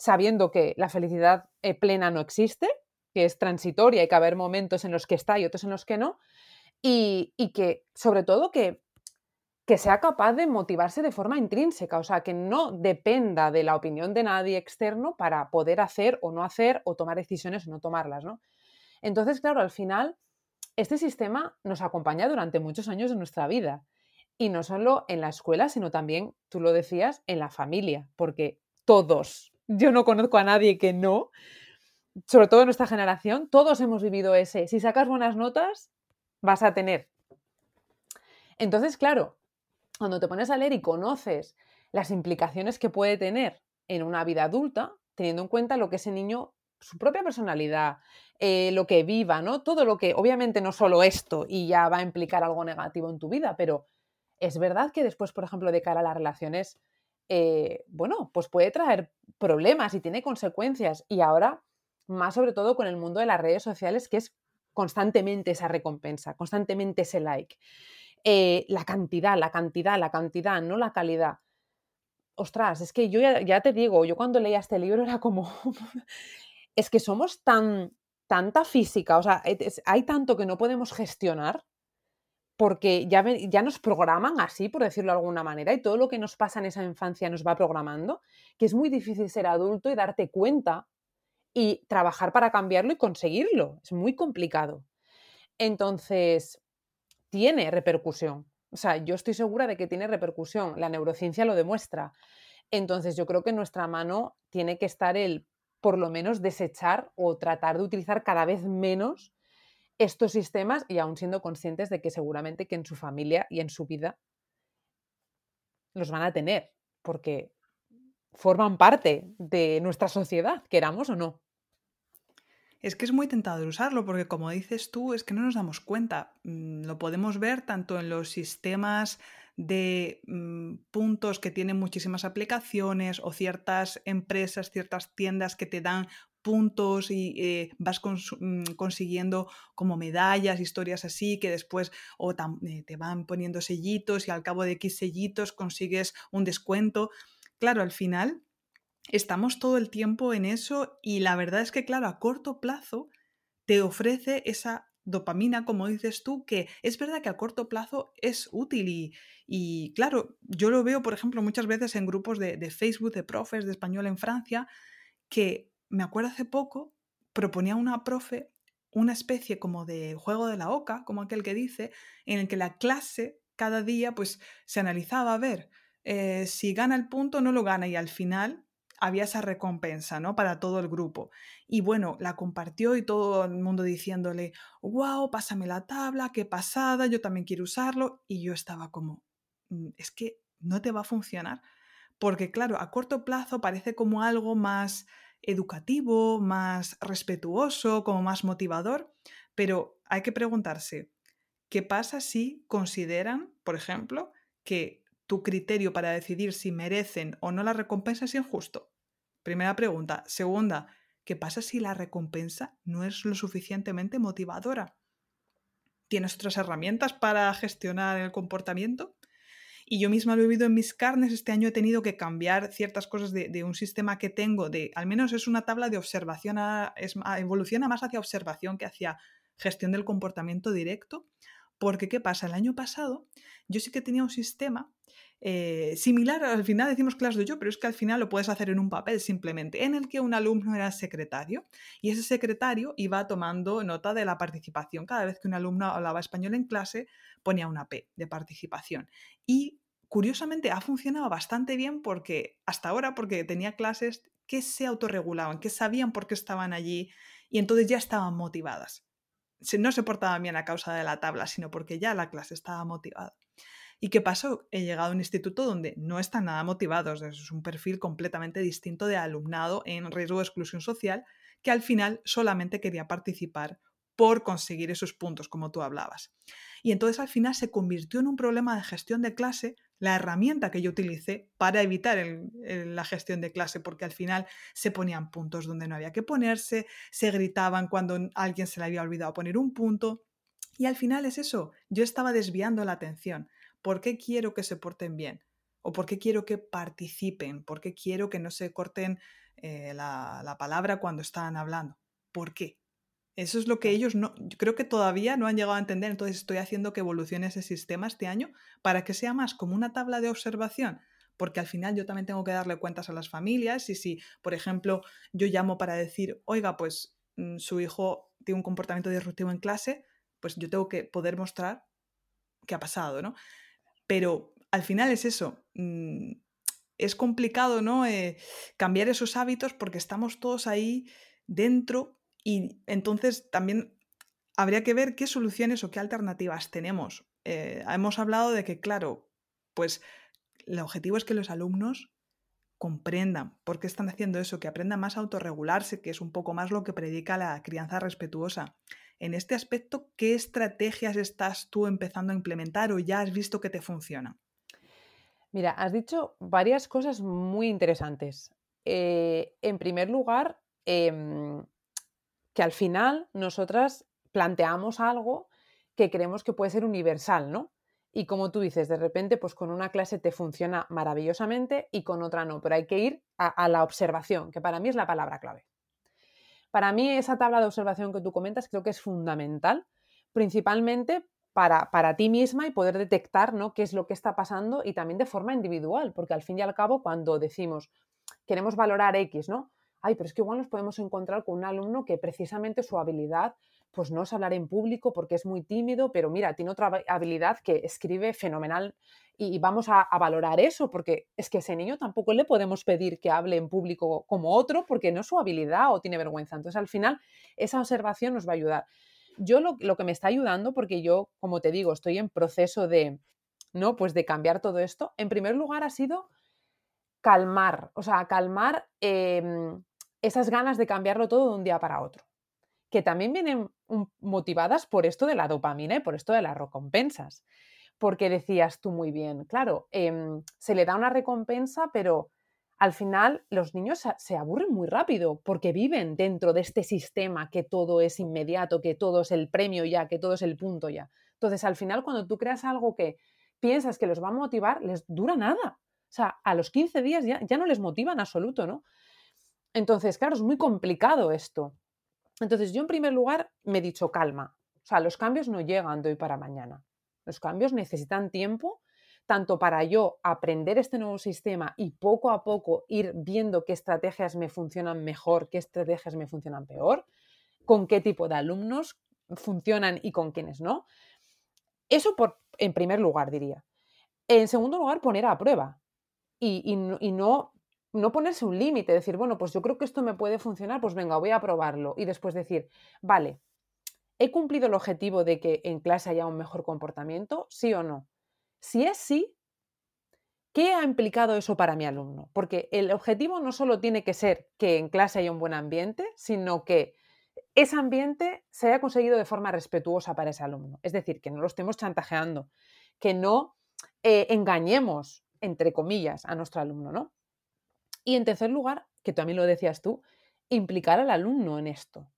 Sabiendo que la felicidad eh, plena no existe, que es transitoria, hay que haber momentos en los que está y otros en los que no, y, que sobre todo que, que sea capaz de motivarse de forma intrínseca, o sea, que no dependa de la opinión de nadie externo para poder hacer o no hacer o tomar decisiones o no tomarlas, ¿no? Entonces, claro, al final, este sistema nos acompaña durante muchos años de nuestra vida. Y no solo en la escuela, sino también, tú lo decías, en la familia, porque todos, yo no conozco a nadie que no, sobre todo en nuestra generación, todos hemos vivido ese. Si sacas buenas notas, vas a tener. Entonces, claro, cuando te pones a leer y conoces las implicaciones que puede tener en una vida adulta, teniendo en cuenta lo que ese niño, su propia personalidad, eh, lo que viva, ¿no? Todo lo que, obviamente no solo esto y ya va a implicar algo negativo en tu vida, pero es verdad que después, por ejemplo, de cara a las relaciones, eh, bueno, pues puede traer problemas y tiene consecuencias. Y ahora más sobre todo con el mundo de las redes sociales, que es constantemente esa recompensa, constantemente ese like. Eh, la cantidad, la cantidad, la cantidad, no la calidad. Ostras, es que yo ya, te digo, yo cuando leía este libro era como, es que somos tan, tanta física, o sea, hay tanto que no podemos gestionar porque ya, ya nos programan así, por decirlo de alguna manera, y todo lo que nos pasa en esa infancia nos va programando, que es muy difícil ser adulto y darte cuenta y trabajar para cambiarlo y conseguirlo. Es muy complicado. Entonces, tiene repercusión. O sea, yo estoy segura de que tiene repercusión. La neurociencia lo demuestra. Entonces, yo creo que en nuestra mano tiene que estar el, por lo menos, desechar o tratar de utilizar cada vez menos estos sistemas y aún siendo conscientes de que seguramente que en su familia y en su vida los van a tener, porque forman parte de nuestra sociedad, queramos o no. Es que es muy tentador usarlo porque como dices tú, es que no nos damos cuenta. Mm, lo podemos ver tanto en los sistemas de mm, puntos que tienen muchísimas aplicaciones o ciertas empresas, ciertas tiendas que te dan puntos y eh, vas mm, consiguiendo como medallas, historias así, que después o eh, te van poniendo sellitos y al cabo de X sellitos consigues un descuento. Claro, al final estamos todo el tiempo en eso y la verdad es que, claro, a corto plazo te ofrece esa dopamina, como dices tú, que es verdad que a corto plazo es útil y, y claro, yo lo veo, por ejemplo, muchas veces en grupos de, de, Facebook de profes de español en Francia, que me acuerdo hace poco, proponía una profe una especie como de juego de la oca, como aquel que dice, en el que la clase cada día pues se analizaba a ver eh, si gana el punto no lo gana y al final había esa recompensa, ¿no? Para todo el grupo. Y bueno, la compartió y todo el mundo diciéndole, wow, pásame la tabla, qué pasada, yo también quiero usarlo. Y yo estaba como, mm, es que no te va a funcionar. Porque claro, a corto plazo parece como algo más educativo, más respetuoso, como más motivador, pero hay que preguntarse, ¿qué pasa si consideran, por ejemplo, que tu criterio para decidir si merecen o no la recompensa es injusto? Primera pregunta. Segunda, ¿qué pasa si la recompensa no es lo suficientemente motivadora? ¿Tienes otras herramientas para gestionar el comportamiento? Y yo misma lo he vivido en mis carnes. Este año he tenido que cambiar ciertas cosas de, un sistema que tengo, de al menos es una tabla de observación, es, evoluciona más hacia observación que hacia gestión del comportamiento directo. Porque, ¿qué pasa? El año pasado yo sí que tenía un sistema eh, similar, al final decimos clase de yo, pero es que al final lo puedes hacer en un papel simplemente, en el que un alumno era secretario y ese secretario iba tomando nota de la participación. Cada vez que un alumno hablaba español en clase, ponía una P de participación. Y curiosamente ha funcionado bastante bien porque hasta ahora, porque tenía clases que se autorregulaban, que sabían por qué estaban allí y entonces ya estaban motivadas. No se portaban bien a causa de la tabla, sino porque ya la clase estaba motivada. ¿Y qué pasó? He llegado a un instituto donde no están nada motivados, es un perfil completamente distinto de alumnado en riesgo de exclusión social que al final solamente quería participar por conseguir esos puntos, como tú hablabas. Y entonces al final se convirtió en un problema de gestión de clase la herramienta que yo utilicé para evitar la gestión de clase, porque al final se ponían puntos donde no había que ponerse, se gritaban cuando alguien se le había olvidado poner un punto. Y al final es eso, yo estaba desviando la atención. ¿Por qué quiero que se porten bien? ¿O por qué quiero que participen? ¿Por qué quiero que no se corten eh, la, la palabra cuando están hablando? ¿Por qué? Eso es lo que ellos no, creo que todavía no han llegado a entender. Entonces estoy haciendo que evolucione ese sistema este año para que sea más como una tabla de observación, porque al final yo también tengo que darle cuentas a las familias y si, por ejemplo, yo llamo para decir, oiga, pues mm, su hijo tiene un comportamiento disruptivo en clase, pues yo tengo que poder mostrar qué ha pasado, ¿no? Pero al final es eso. Mm, es complicado, ¿no? Eh, cambiar esos hábitos porque estamos todos ahí dentro y entonces también habría que ver qué soluciones o qué alternativas tenemos. Eh, hemos hablado de que, claro, pues el objetivo es que los alumnos comprendan por qué están haciendo eso, que aprendan más a autorregularse, que es un poco más lo que predica la crianza respetuosa. En este aspecto, ¿qué estrategias estás tú empezando a implementar o ya has visto que te funcionan? Mira, has dicho varias cosas muy interesantes. Eh, en primer lugar, em, que al final nosotras planteamos algo que creemos que puede ser universal, ¿no? Y como tú dices, de repente, pues con una clase te funciona maravillosamente y con otra no, pero hay que ir a, la observación, que para mí es la palabra clave. Para mí esa tabla de observación que tú comentas creo que es fundamental, principalmente para, para, ti misma y poder detectar ¿no? qué es lo que está pasando y también de forma individual, porque al fin y al cabo cuando decimos queremos valorar X, ¿no? ay, pero es que igual nos podemos encontrar con un alumno que precisamente su habilidad pues no es hablar en público porque es muy tímido, pero mira, tiene otra habilidad que escribe fenomenal y, vamos a, valorar eso porque es que ese niño tampoco le podemos pedir que hable en público como otro porque no es su habilidad o tiene vergüenza. Entonces al final esa observación nos va a ayudar. Yo lo, lo que me está ayudando, porque yo, como te digo, estoy en proceso de, ¿no? Pues de cambiar todo esto, en primer lugar ha sido calmar, o sea, calmar em, esas ganas de cambiarlo todo de un día para otro, que también vienen motivadas por esto de la dopamina y por esto de las recompensas. Porque decías tú muy bien, claro, em, se le da una recompensa, pero al final los niños se aburren muy rápido porque viven dentro de este sistema que todo es inmediato, que todo es el premio ya, que todo es el punto ya. Entonces, al final, cuando tú creas algo que piensas que los va a motivar, les dura nada. O sea, a los 15 días ya, ya no les motiva en absoluto, ¿no? Entonces, claro, es muy complicado esto. Entonces, yo en primer lugar me he dicho calma. O sea, los cambios no llegan de hoy para mañana. Los cambios necesitan tiempo, tanto para yo aprender este nuevo sistema y poco a poco ir viendo qué estrategias me funcionan mejor, qué estrategias me funcionan peor, con qué tipo de alumnos funcionan y con quiénes no. Eso por, en primer lugar, diría. En segundo lugar, poner a prueba y, y no no ponerse un límite, decir, bueno, pues yo creo que esto me puede funcionar, pues venga, voy a probarlo. Y después decir, vale, ¿he cumplido el objetivo de que en clase haya un mejor comportamiento? ¿Sí o no? Si es sí, ¿qué ha implicado eso para mi alumno? Porque el objetivo no solo tiene que ser que en clase haya un buen ambiente, sino que ese ambiente se haya conseguido de forma respetuosa para ese alumno. Es decir, que no lo estemos chantajeando, que no eh, engañemos, entre comillas, a nuestro alumno, ¿no? Y en tercer lugar, que también lo decías tú, implicar al alumno en esto.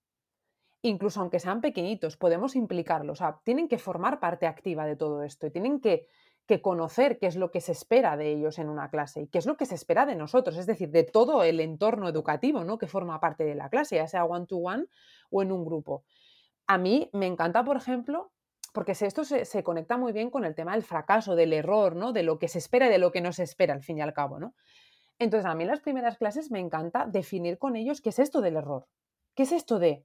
Incluso aunque sean pequeñitos, podemos implicarlos. O sea, tienen que formar parte activa de todo esto y tienen que, conocer qué es lo que se espera de ellos en una clase y qué es lo que se espera de nosotros, es decir, de todo el entorno educativo ¿no? que forma parte de la clase, ya sea one-to-one o en un grupo. A mí me encanta, por ejemplo, porque esto se, se, conecta muy bien con el tema del fracaso, del error, ¿no? de lo que se espera y de lo que no se espera, al fin y al cabo. ¿no? Entonces, a mí las primeras clases me encanta definir con ellos qué es esto del error, qué es esto de,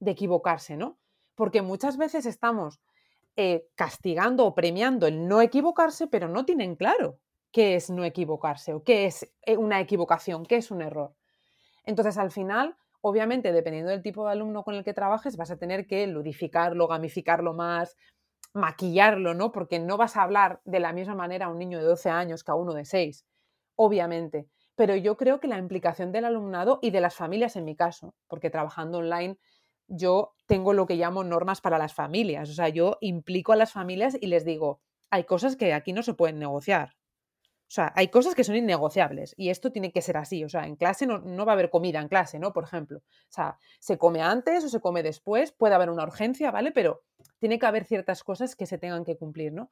de equivocarse, ¿no? Porque muchas veces estamos eh, castigando o premiando el no equivocarse, pero no tienen claro qué es no equivocarse o qué es eh, una equivocación, qué es un error. Entonces, al final, obviamente, dependiendo del tipo de alumno con el que trabajes, vas a tener que ludificarlo, gamificarlo más, maquillarlo, ¿no? Porque no vas a hablar de la misma manera a un niño de 12 años que a uno de 6, obviamente pero yo creo que la implicación del alumnado y de las familias en mi caso, porque trabajando online yo tengo lo que llamo normas para las familias, o sea, yo implico a las familias y les digo, hay cosas que aquí no se pueden negociar. O sea, hay cosas que son innegociables y esto tiene que ser así. O sea, en clase no, no, va a haber comida en clase, ¿no? Por ejemplo. O sea, se come antes o se come después, puede haber una urgencia, ¿vale? Pero tiene que haber ciertas cosas que se tengan que cumplir, ¿no?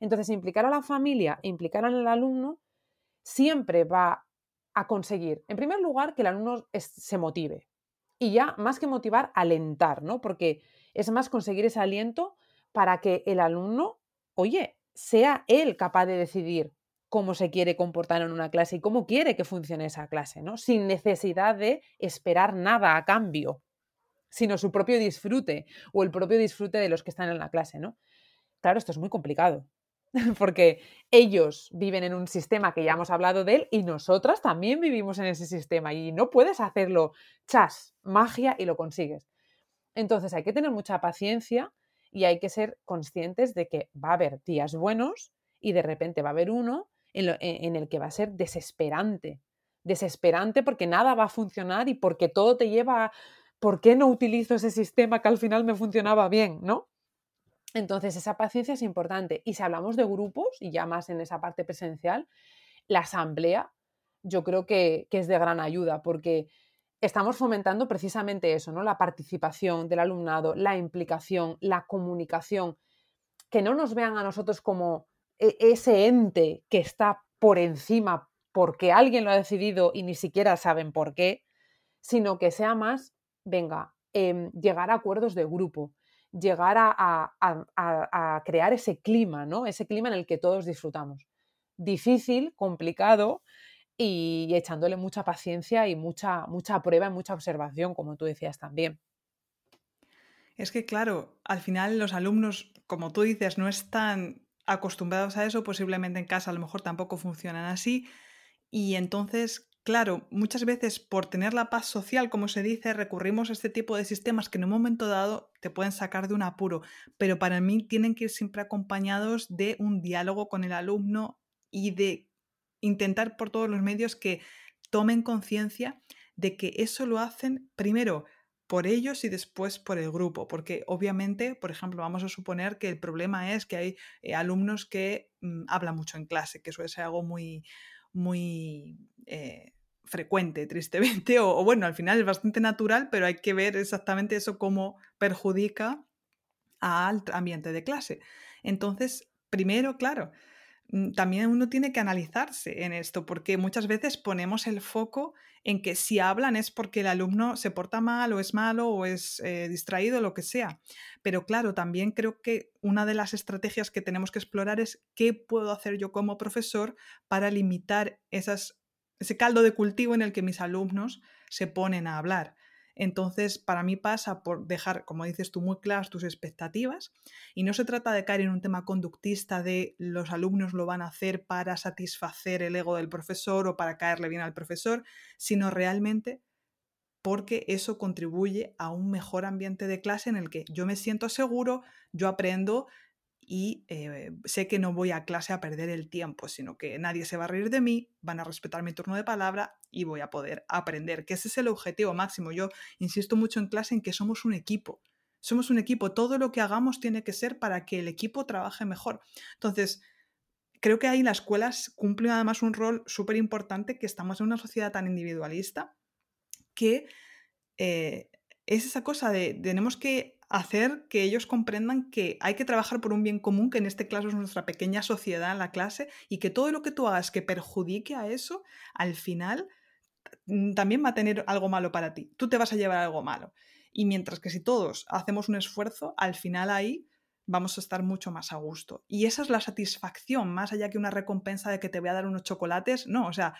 Entonces, implicar a la familia, implicar al alumno, siempre va a conseguir, en primer lugar, que el alumno se motive. Y ya, más que motivar, alentar, ¿no? Porque es más conseguir ese aliento para que el alumno, oye, sea él capaz de decidir cómo se quiere comportar en una clase y cómo quiere que funcione esa clase, ¿no? Sin necesidad de esperar nada a cambio, sino su propio disfrute o el propio disfrute de los que están en la clase, ¿no? Claro, esto es muy complicado, porque ellos viven en un sistema que ya hemos hablado de él y nosotras también vivimos en ese sistema y no puedes hacerlo chas, magia y lo consigues. Entonces hay que tener mucha paciencia y hay que ser conscientes de que va a haber días buenos y de repente va a haber uno en, en el que va a ser desesperante. Desesperante porque nada va a funcionar y porque todo te lleva a ¿por qué no utilizo ese sistema que al final me funcionaba bien? ¿No? Entonces, esa paciencia es importante. Y si hablamos de grupos, y ya más en esa parte presencial, la asamblea yo creo que, es de gran ayuda porque estamos fomentando precisamente eso, ¿no? La participación del alumnado, la implicación, la comunicación, que no nos vean a nosotros como e, ese ente que está por encima porque alguien lo ha decidido y ni siquiera saben por qué, sino que sea más, venga, em, llegar a acuerdos de grupo, llegar a, crear ese clima, ¿no? Ese clima en el que todos disfrutamos. Difícil, complicado y, echándole mucha paciencia y mucha, mucha prueba y mucha observación, como tú decías también. Es que, claro, al final los alumnos, como tú dices, no están acostumbrados a eso, posiblemente en casa a lo mejor tampoco funcionan así, y entonces Claro, muchas veces por tener la paz social, como se dice, recurrimos a este tipo de sistemas que en un momento dado te pueden sacar de un apuro, pero para mí tienen que ir siempre acompañados de un diálogo con el alumno y de intentar por todos los medios que tomen conciencia de que eso lo hacen primero por ellos y después por el grupo, porque obviamente, por ejemplo, vamos a suponer que el problema es que hay eh, alumnos que mm, hablan mucho en clase, que suele ser algo muy, muy eh, frecuente, tristemente, o, bueno, al final es bastante natural, pero hay que ver exactamente eso cómo perjudica al ambiente de clase. Entonces, primero, claro, mm, también uno tiene que analizarse en esto, porque muchas veces ponemos el foco en que si hablan es porque el alumno se porta mal o es malo o es eh, distraído, lo que sea. Pero claro, también creo que una de las estrategias que tenemos que explorar es qué puedo hacer yo como profesor para limitar esas, ese caldo de cultivo en el que mis alumnos se ponen a hablar. Entonces, para mí pasa por dejar, como dices tú, muy claras tus expectativas y no se trata de caer en un tema conductista de los alumnos lo van a hacer para satisfacer el ego del profesor o para caerle bien al profesor, sino realmente porque eso contribuye a un mejor ambiente de clase en el que yo me siento seguro, yo aprendo y eh, sé que no voy a clase a perder el tiempo, sino que nadie se va a reír de mí, van a respetar mi turno de palabra y voy a poder aprender, que ese es el objetivo máximo. Yo insisto mucho en clase en que somos un equipo. Somos un equipo, todo lo que hagamos tiene que ser para que el equipo trabaje mejor. Entonces, creo que ahí las escuelas cumplen además un rol súper importante, que estamos en una sociedad tan individualista que eh, es esa cosa de tenemos que hacer que ellos comprendan que hay que trabajar por un bien común, que en este caso es nuestra pequeña sociedad la clase, y que todo lo que tú hagas que perjudique a eso, al final mm, también va a tener algo malo para ti. Tú te vas a llevar algo malo. Y mientras que si todos hacemos un esfuerzo, al final ahí vamos a estar mucho más a gusto. Y esa es la satisfacción, más allá que una recompensa de que te voy a dar unos chocolates, no, o sea,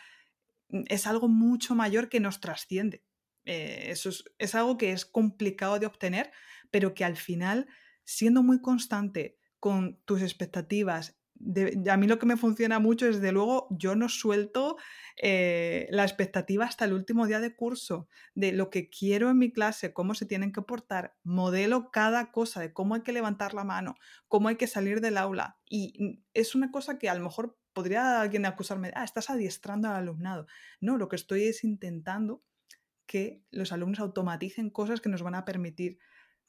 mm, es algo mucho mayor que nos trasciende. Eh, eso es algo que es complicado de obtener, pero que al final, siendo muy constante con tus expectativas, a mí lo que me funciona mucho es, de luego, yo no suelto eh, la expectativa hasta el último día de curso, de lo que quiero en mi clase, cómo se tienen que portar, modelo cada cosa, de cómo hay que levantar la mano, cómo hay que salir del aula. Y es una cosa que a lo mejor podría alguien acusarme, ah, estás adiestrando al alumnado. No, lo que estoy es intentando que los alumnos automaticen cosas que nos van a permitir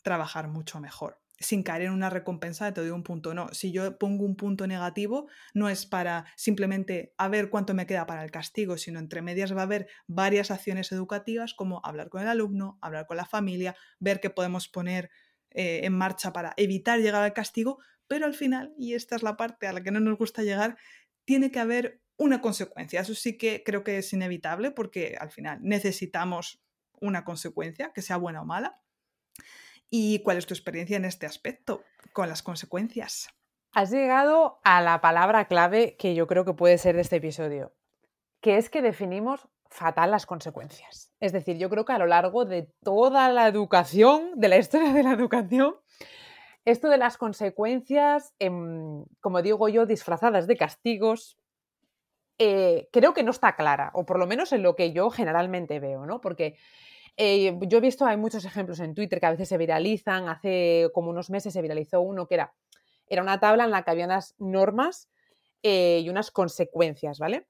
trabajar mucho mejor sin caer en una recompensa de te doy un punto. No, si yo pongo un punto negativo, no es para simplemente a ver cuánto me queda para el castigo, sino entre medias va a haber varias acciones educativas como hablar con el alumno, hablar con la familia, ver qué podemos poner eh, en marcha para evitar llegar al castigo, pero al final, y esta es la parte a la que no nos gusta llegar, tiene que haber una consecuencia. Eso sí que creo que es inevitable porque al final necesitamos una consecuencia, que sea buena o mala. ¿Y cuál es tu experiencia en este aspecto con las consecuencias? Has llegado a la palabra clave que yo creo que puede ser de este episodio, que es que definimos fatal las consecuencias. Es decir, yo creo que a lo largo de toda la educación, de la historia de la educación, esto de las consecuencias, em, como digo yo, disfrazadas de castigos, eh, creo que no está clara, o por lo menos en lo que yo generalmente veo, ¿no? Porque eh, yo he visto, hay muchos ejemplos en Twitter que a veces se viralizan. Hace como unos meses se viralizó uno que era, era una tabla en la que había unas normas eh, y unas consecuencias, ¿vale?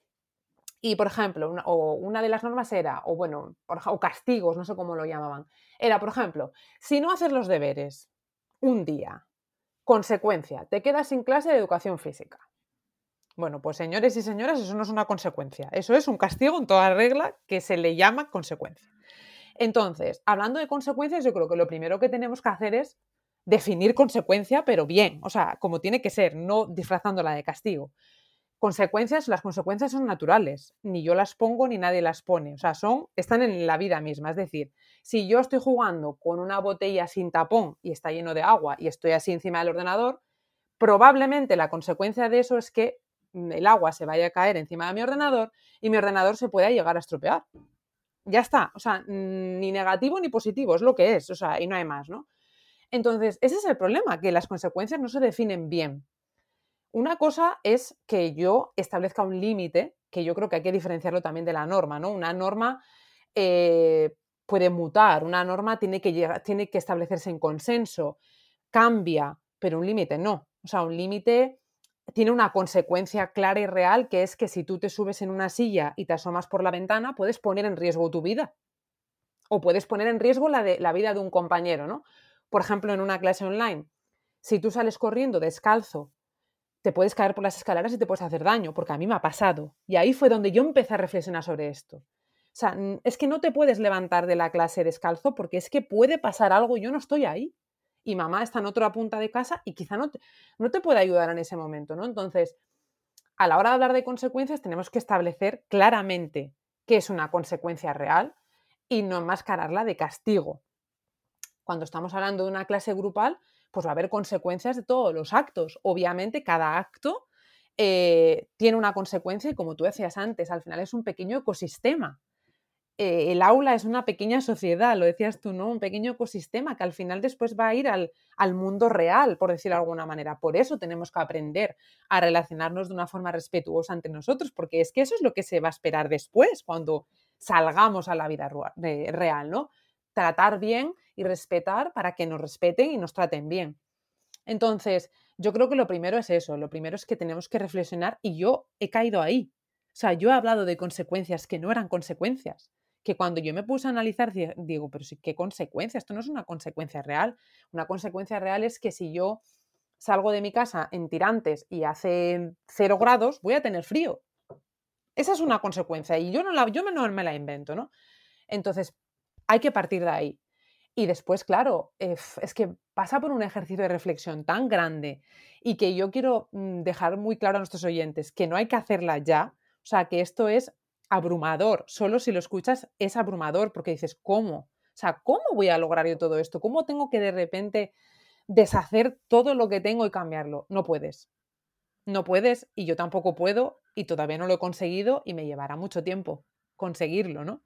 Y, por ejemplo, una, o una de las normas era, o bueno, o castigos, no sé cómo lo llamaban, era, por ejemplo, si no haces los deberes un día, consecuencia, te quedas sin clase de educación física. Bueno, pues señores y señoras, eso no es una consecuencia, eso es un castigo en toda regla que se le llama consecuencia. Entonces, hablando de consecuencias, yo creo que lo primero que tenemos que hacer es definir consecuencia, pero bien, o sea, como tiene que ser, no disfrazándola de castigo. Consecuencias, las consecuencias son naturales, ni yo las pongo ni nadie las pone, o sea, son, están en la vida misma, es decir, si yo estoy jugando con una botella sin tapón y está lleno de agua y estoy así encima del ordenador, probablemente la consecuencia de eso es que el agua se vaya a caer encima de mi ordenador y mi ordenador se pueda llegar a estropear. Ya está, o sea, ni negativo ni positivo, es lo que es, o sea, y no hay más, ¿no? Entonces, ese es el problema, que las consecuencias no se definen bien. Una cosa es que yo establezca un límite, que yo creo que hay que diferenciarlo también de la norma, ¿no? Una norma eh, puede mutar, una norma tiene que, llegar, tiene que establecerse en consenso, cambia, pero un límite no. O sea, un límite tiene una consecuencia clara y real, que es que si tú te subes en una silla y te asomas por la ventana, puedes poner en riesgo tu vida. O puedes poner en riesgo la, de, la vida de un compañero, ¿no? Por ejemplo, en una clase online, si tú sales corriendo descalzo, te puedes caer por las escaleras y te puedes hacer daño, porque a mí me ha pasado. Y ahí fue donde yo empecé a reflexionar sobre esto. O sea, es que no te puedes levantar de la clase descalzo porque es que puede pasar algo y yo no estoy ahí y mamá está en otra punta de casa y quizá no te, no te puede ayudar en ese momento, ¿no? Entonces, a la hora de hablar de consecuencias tenemos que establecer claramente qué es una consecuencia real y no enmascararla de castigo. Cuando estamos hablando de una clase grupal, pues va a haber consecuencias de todos los actos. Obviamente, cada acto eh, tiene una consecuencia y como tú decías antes, al final es un pequeño ecosistema. Eh, el aula es una pequeña sociedad, lo decías tú, ¿no? Un pequeño ecosistema que al final después va a ir al, al, mundo real, por decirlo de alguna manera. Por eso tenemos que aprender a relacionarnos de una forma respetuosa ante nosotros, porque es que eso es lo que se va a esperar después, cuando salgamos a la vida real, ¿no? Tratar bien y respetar para que nos respeten y nos traten bien. Entonces, yo creo que lo primero es eso, lo primero es que tenemos que reflexionar y yo he caído ahí. O sea, yo he hablado de consecuencias que no eran consecuencias, que cuando yo me puse a analizar, digo, pero sí, ¿qué consecuencia? Esto no es una consecuencia real. Una consecuencia real es que si yo salgo de mi casa en tirantes y hace cero grados, voy a tener frío. Esa es una consecuencia y yo no, la, yo no me la invento, ¿no? Entonces, hay que partir de ahí. Y después, claro, eh, es que pasa por un ejercicio de reflexión tan grande y que yo quiero mm, dejar muy claro a nuestros oyentes que no hay que hacerla ya. O sea, que esto es abrumador. Solo si lo escuchas es abrumador porque dices, ¿cómo? O sea, ¿cómo voy a lograr yo todo esto? ¿Cómo tengo que de repente deshacer todo lo que tengo y cambiarlo? No puedes. No puedes y yo tampoco puedo y todavía no lo he conseguido y me llevará mucho tiempo conseguirlo, ¿no?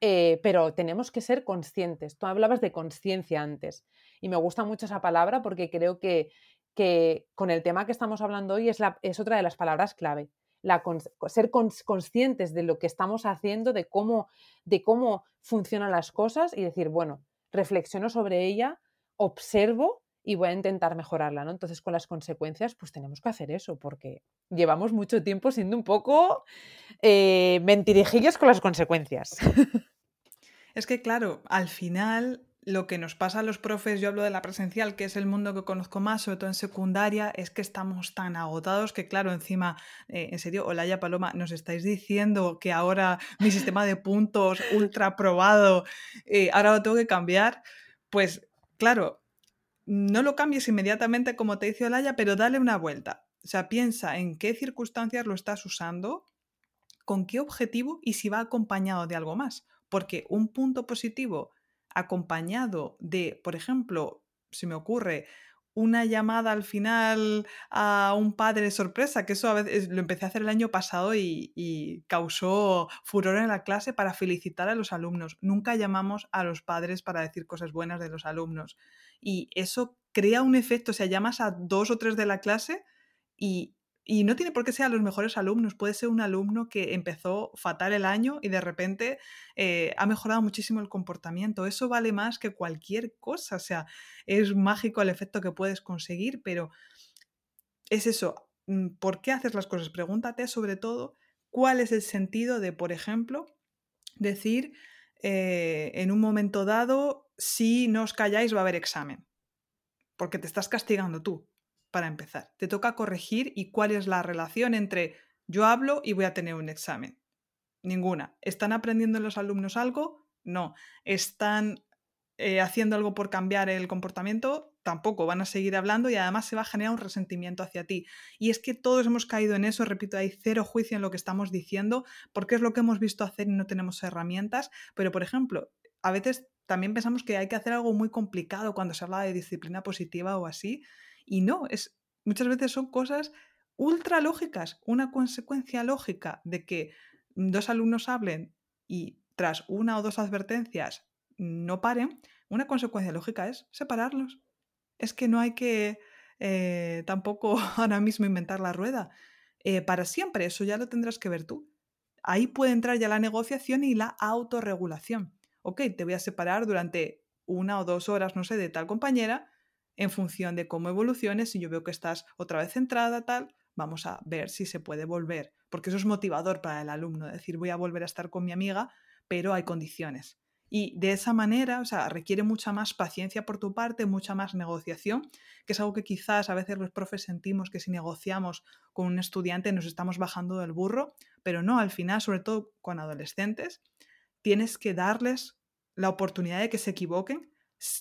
Eh, pero tenemos que ser conscientes. Tú hablabas de conciencia antes y me gusta mucho esa palabra porque creo que, que con el tema que estamos hablando hoy es, la, es otra de las palabras clave. La, ser conscientes de lo que estamos haciendo, de cómo, de cómo funcionan las cosas y decir, bueno, reflexiono sobre ella, observo y voy a intentar mejorarla, ¿no? Entonces, con las consecuencias, pues tenemos que hacer eso, porque llevamos mucho tiempo siendo un poco eh, con las consecuencias. Es que, claro, al final lo que nos pasa a los profes, yo hablo de la presencial, que es el mundo que conozco más, sobre todo en secundaria, es que estamos tan agotados que, claro, encima, eh, en serio, Olaya Paloma, nos estáis diciendo que ahora mi sistema de puntos ultra probado, eh, ahora lo tengo que cambiar. Pues, claro, no lo cambies inmediatamente como te dice Olaya, pero dale una vuelta. O sea, piensa en qué circunstancias lo estás usando, con qué objetivo y si va acompañado de algo más porque un punto positivo acompañado de, por ejemplo, si me ocurre, una llamada al final a un padre sorpresa, que eso a veces lo empecé a hacer el año pasado y, causó furor en la clase para felicitar a los alumnos. Nunca llamamos a los padres para decir cosas buenas de los alumnos. Y eso crea un efecto, o sea, llamas a dos o tres de la clase y y no tiene por qué ser los mejores alumnos, puede ser un alumno que empezó fatal el año y de repente eh, ha mejorado muchísimo el comportamiento. Eso vale más que cualquier cosa, o sea, es mágico el efecto que puedes conseguir, pero es eso, mm, ¿por qué haces las cosas? Pregúntate sobre todo cuál es el sentido de, por ejemplo, decir eh, en un momento dado, si no os calláis va a haber examen, porque te estás castigando tú para empezar. Te toca corregir y cuál es la relación entre yo hablo y voy a tener un examen. Ninguna. ¿Están aprendiendo los alumnos algo? No. ¿Están eh, haciendo algo por cambiar el comportamiento? Tampoco. Van a seguir hablando y además se va a generar un resentimiento hacia ti. Y es que todos hemos caído en eso, repito, hay cero juicio en lo que estamos diciendo, porque es lo que hemos visto hacer y no tenemos herramientas. Pero, por ejemplo, a veces también pensamos que hay que hacer algo muy complicado cuando se habla de disciplina positiva o así. Y no, es, muchas veces son cosas ultra lógicas, una consecuencia lógica de que dos alumnos hablen y tras una o dos advertencias no paren, una consecuencia lógica es separarlos. Es que no hay que eh, tampoco ahora mismo inventar la rueda. Eh, para siempre, eso ya lo tendrás que ver tú. Ahí puede entrar ya la negociación y la autorregulación. Ok, te voy a separar durante una o dos horas, no sé, de tal compañera, en función de cómo evoluciones, si yo veo que estás otra vez centrada, tal, vamos a ver si se puede volver, porque eso es motivador para el alumno, decir, voy a volver a estar con mi amiga, pero hay condiciones. Y de esa manera, o sea, requiere mucha más paciencia por tu parte, mucha más negociación, que es algo que quizás a veces los profes sentimos que si negociamos con un estudiante nos estamos bajando del burro, pero no, al final, sobre todo con adolescentes, tienes que darles la oportunidad de que se equivoquen,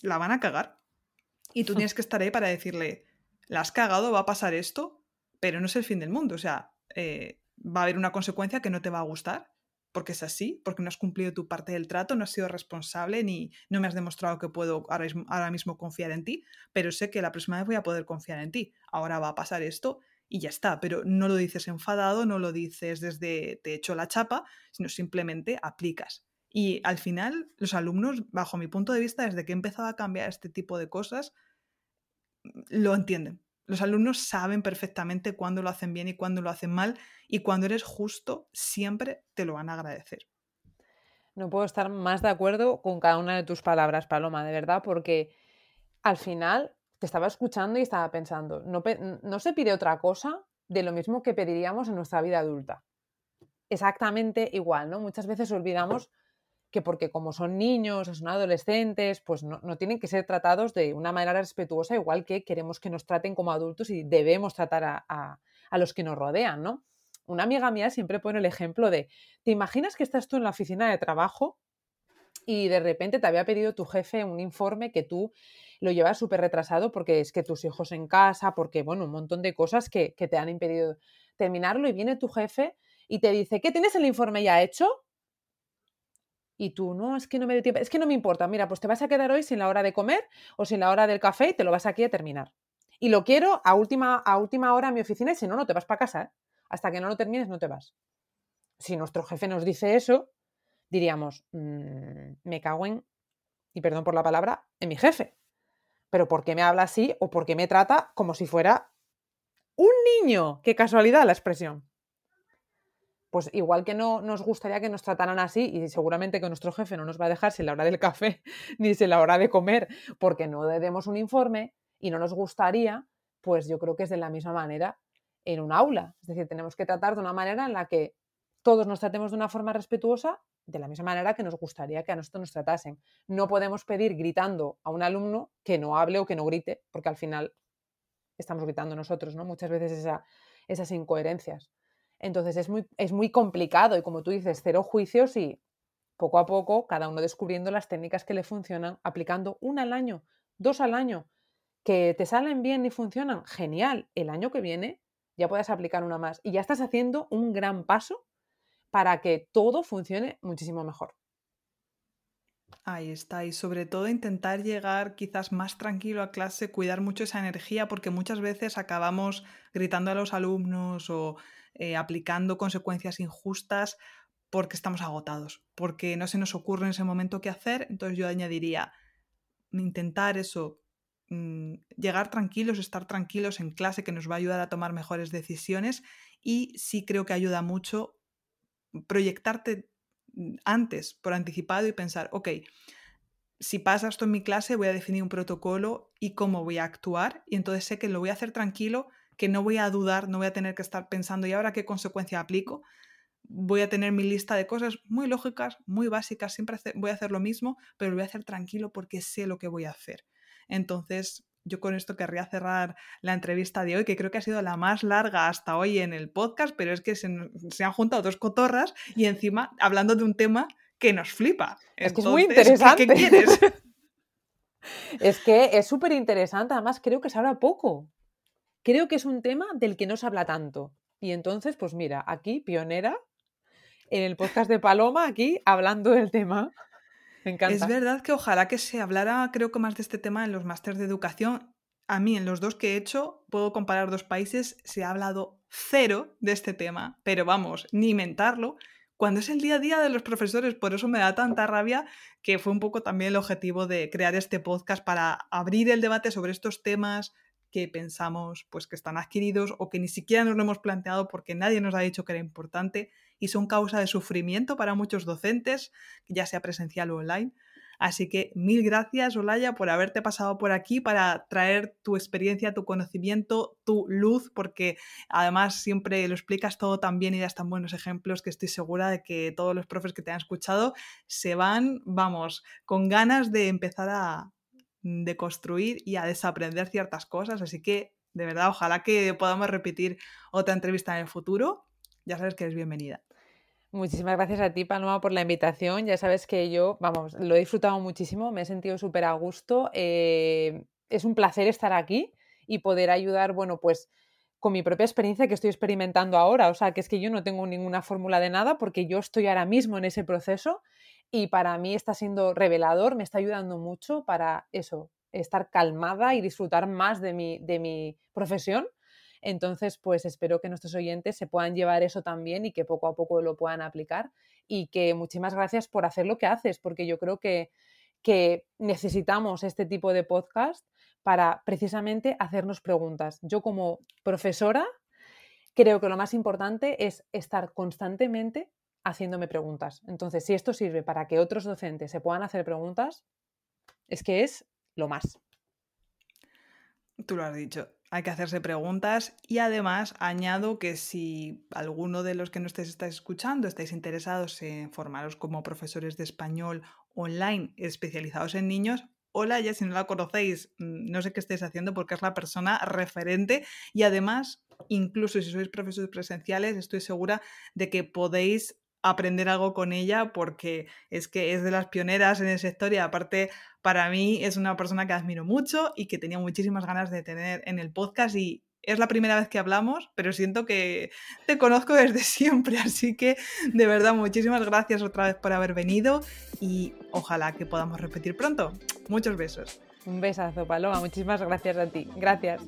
la van a cagar, y tú tienes que estar ahí para decirle, la has cagado, va a pasar esto, pero no es el fin del mundo. O sea, eh, va a haber una consecuencia que no te va a gustar, porque es así, porque no has cumplido tu parte del trato, no has sido responsable ni no me has demostrado que puedo ahora, ahora mismo confiar en ti, pero sé que la próxima vez voy a poder confiar en ti. Ahora va a pasar esto y ya está, pero no lo dices enfadado, no lo dices desde te echo la chapa, sino simplemente aplicas. Y al final, los alumnos, bajo mi punto de vista, desde que he empezado a cambiar este tipo de cosas, lo entienden. Los alumnos saben perfectamente cuándo lo hacen bien y cuándo lo hacen mal, y cuando eres justo, siempre te lo van a agradecer. No puedo estar más de acuerdo con cada una de tus palabras, Paloma, de verdad, porque al final te estaba escuchando y estaba pensando, no, no se pide otra cosa de lo mismo que pediríamos en nuestra vida adulta. Exactamente igual, ¿no? Muchas veces olvidamos que porque como son niños son adolescentes, pues no, tienen que ser tratados de una manera respetuosa, igual que queremos que nos traten como adultos y debemos tratar a, a, los que nos rodean, ¿no? Una amiga mía siempre pone el ejemplo de, ¿te imaginas que estás tú en la oficina de trabajo y de repente te había pedido tu jefe un informe que tú lo llevas súper retrasado porque es que tus hijos en casa, porque, bueno, un montón de cosas que, te han impedido terminarlo y viene tu jefe y te dice, ¿qué tienes el informe ya hecho? Y tú, no, es que no me dio tiempo, es que no me importa, mira, pues te vas a quedar hoy sin la hora de comer o sin la hora del café y te lo vas aquí a terminar. Y lo quiero a última, a última hora en mi oficina y si no, no te vas para casa. ¿eh? Hasta que no lo termines, no te vas. Si nuestro jefe nos dice eso, diríamos, mm, me cago en, y perdón por la palabra, en mi jefe. Pero ¿por qué me habla así o por qué me trata como si fuera un niño? Qué casualidad la expresión. Pues igual que no nos gustaría que nos trataran así y seguramente que nuestro jefe no nos va a dejar sin la hora del café ni sin la hora de comer porque no demos un informe y no nos gustaría, pues yo creo que es de la misma manera en un aula. Es decir, tenemos que tratar de una manera en la que todos nos tratemos de una forma respetuosa de la misma manera que nos gustaría que a nosotros nos tratasen. No podemos pedir gritando a un alumno que no hable o que no grite, porque al final estamos gritando nosotros, ¿no? Muchas veces esas incoherencias. Entonces es muy, es muy complicado y como tú dices, cero juicios y poco a poco cada uno descubriendo las técnicas que le funcionan, aplicando una al año, dos al año, que te salen bien y funcionan, genial. El año que viene ya puedes aplicar una más y ya estás haciendo un gran paso para que todo funcione muchísimo mejor. Ahí está, y sobre todo intentar llegar quizás más tranquilo a clase, cuidar mucho esa energía, porque muchas veces acabamos gritando a los alumnos o eh, aplicando consecuencias injustas porque estamos agotados, porque no se nos ocurre en ese momento qué hacer. Entonces yo añadiría intentar eso, mm, llegar tranquilos, estar tranquilos en clase, que nos va a ayudar a tomar mejores decisiones y sí creo que ayuda mucho proyectarte mm, antes, por anticipado y pensar, ok, si pasa esto en mi clase voy a definir un protocolo y cómo voy a actuar y entonces sé que lo voy a hacer tranquilo, que no voy a dudar, no voy a tener que estar pensando y ahora qué consecuencia aplico. Voy a tener mi lista de cosas muy lógicas, muy básicas, siempre voy a hacer lo mismo, pero lo voy a hacer tranquilo porque sé lo que voy a hacer. Entonces, yo con esto querría cerrar la entrevista de hoy, que creo que ha sido la más larga hasta hoy en el podcast, pero es que se, han juntado dos cotorras y encima hablando de un tema que nos flipa. Es que es muy interesante. ¿qué, quieres? es que es súper interesante, además creo que se habla poco. Creo que es un tema del que no se habla tanto. Y entonces, pues mira, aquí, pionera, en el podcast de Paloma, aquí hablando del tema. Es verdad que ojalá que se hablara, creo que más de este tema en los másteres de educación. A mí, en los dos que he hecho, puedo comparar dos países, se ha hablado cero de este tema, pero vamos, ni mentarlo, cuando es el día a día de los profesores. Por eso me da tanta rabia que fue un poco también el objetivo de crear este podcast para abrir el debate sobre estos temas que pensamos pues que están adquiridos o que ni siquiera nos lo hemos planteado porque nadie nos ha dicho que era importante y son causa de sufrimiento para muchos docentes, ya sea presencial o online. Así que mil gracias, Olaya, por haberte pasado por aquí para traer tu experiencia, tu conocimiento, tu luz, porque además siempre lo explicas todo tan bien y das tan buenos ejemplos que estoy segura de que todos los profes que te han escuchado se van, vamos, con ganas de empezar a construir y a desaprender ciertas cosas. Así que, de verdad, ojalá que podamos repetir otra entrevista en el futuro. Ya sabes que eres bienvenida. Muchísimas gracias a ti, Paloma, por la invitación. Ya sabes que yo, vamos, lo he disfrutado muchísimo, me he sentido súper a gusto. Eh, es un placer estar aquí y poder ayudar, bueno, pues con mi propia experiencia que estoy experimentando ahora. O sea, que es que yo no tengo ninguna fórmula de nada porque yo estoy ahora mismo en ese proceso y para mí está siendo revelador, me está ayudando mucho para eso, estar calmada y disfrutar más de mi, de mi profesión. Entonces, pues espero que nuestros oyentes se puedan llevar eso también y que poco a poco lo puedan aplicar. Y que muchísimas gracias por hacer lo que haces, porque yo creo que, que necesitamos este tipo de podcast para precisamente hacernos preguntas. Yo como profesora creo que lo más importante es estar constantemente haciéndome preguntas. Entonces, si esto sirve para que otros docentes se puedan hacer preguntas, es que es lo más. Tú lo has dicho, hay que hacerse preguntas y además añado que si alguno de los que nos estáis escuchando estáis interesados en formaros como profesores de español online especializados en niños, hola, ya si no la conocéis, mm, no sé qué estáis haciendo porque es la persona referente y además, incluso si sois profesores presenciales, estoy segura de que podéis aprender algo con ella porque es que es de las pioneras en el sector y aparte para mí es una persona que admiro mucho y que tenía muchísimas ganas de tener en el podcast y es la primera vez que hablamos, pero siento que te conozco desde siempre, así que de verdad muchísimas gracias otra vez por haber venido y ojalá que podamos repetir pronto. Muchos besos. Un besazo, Paloma. Muchísimas gracias a ti. Gracias.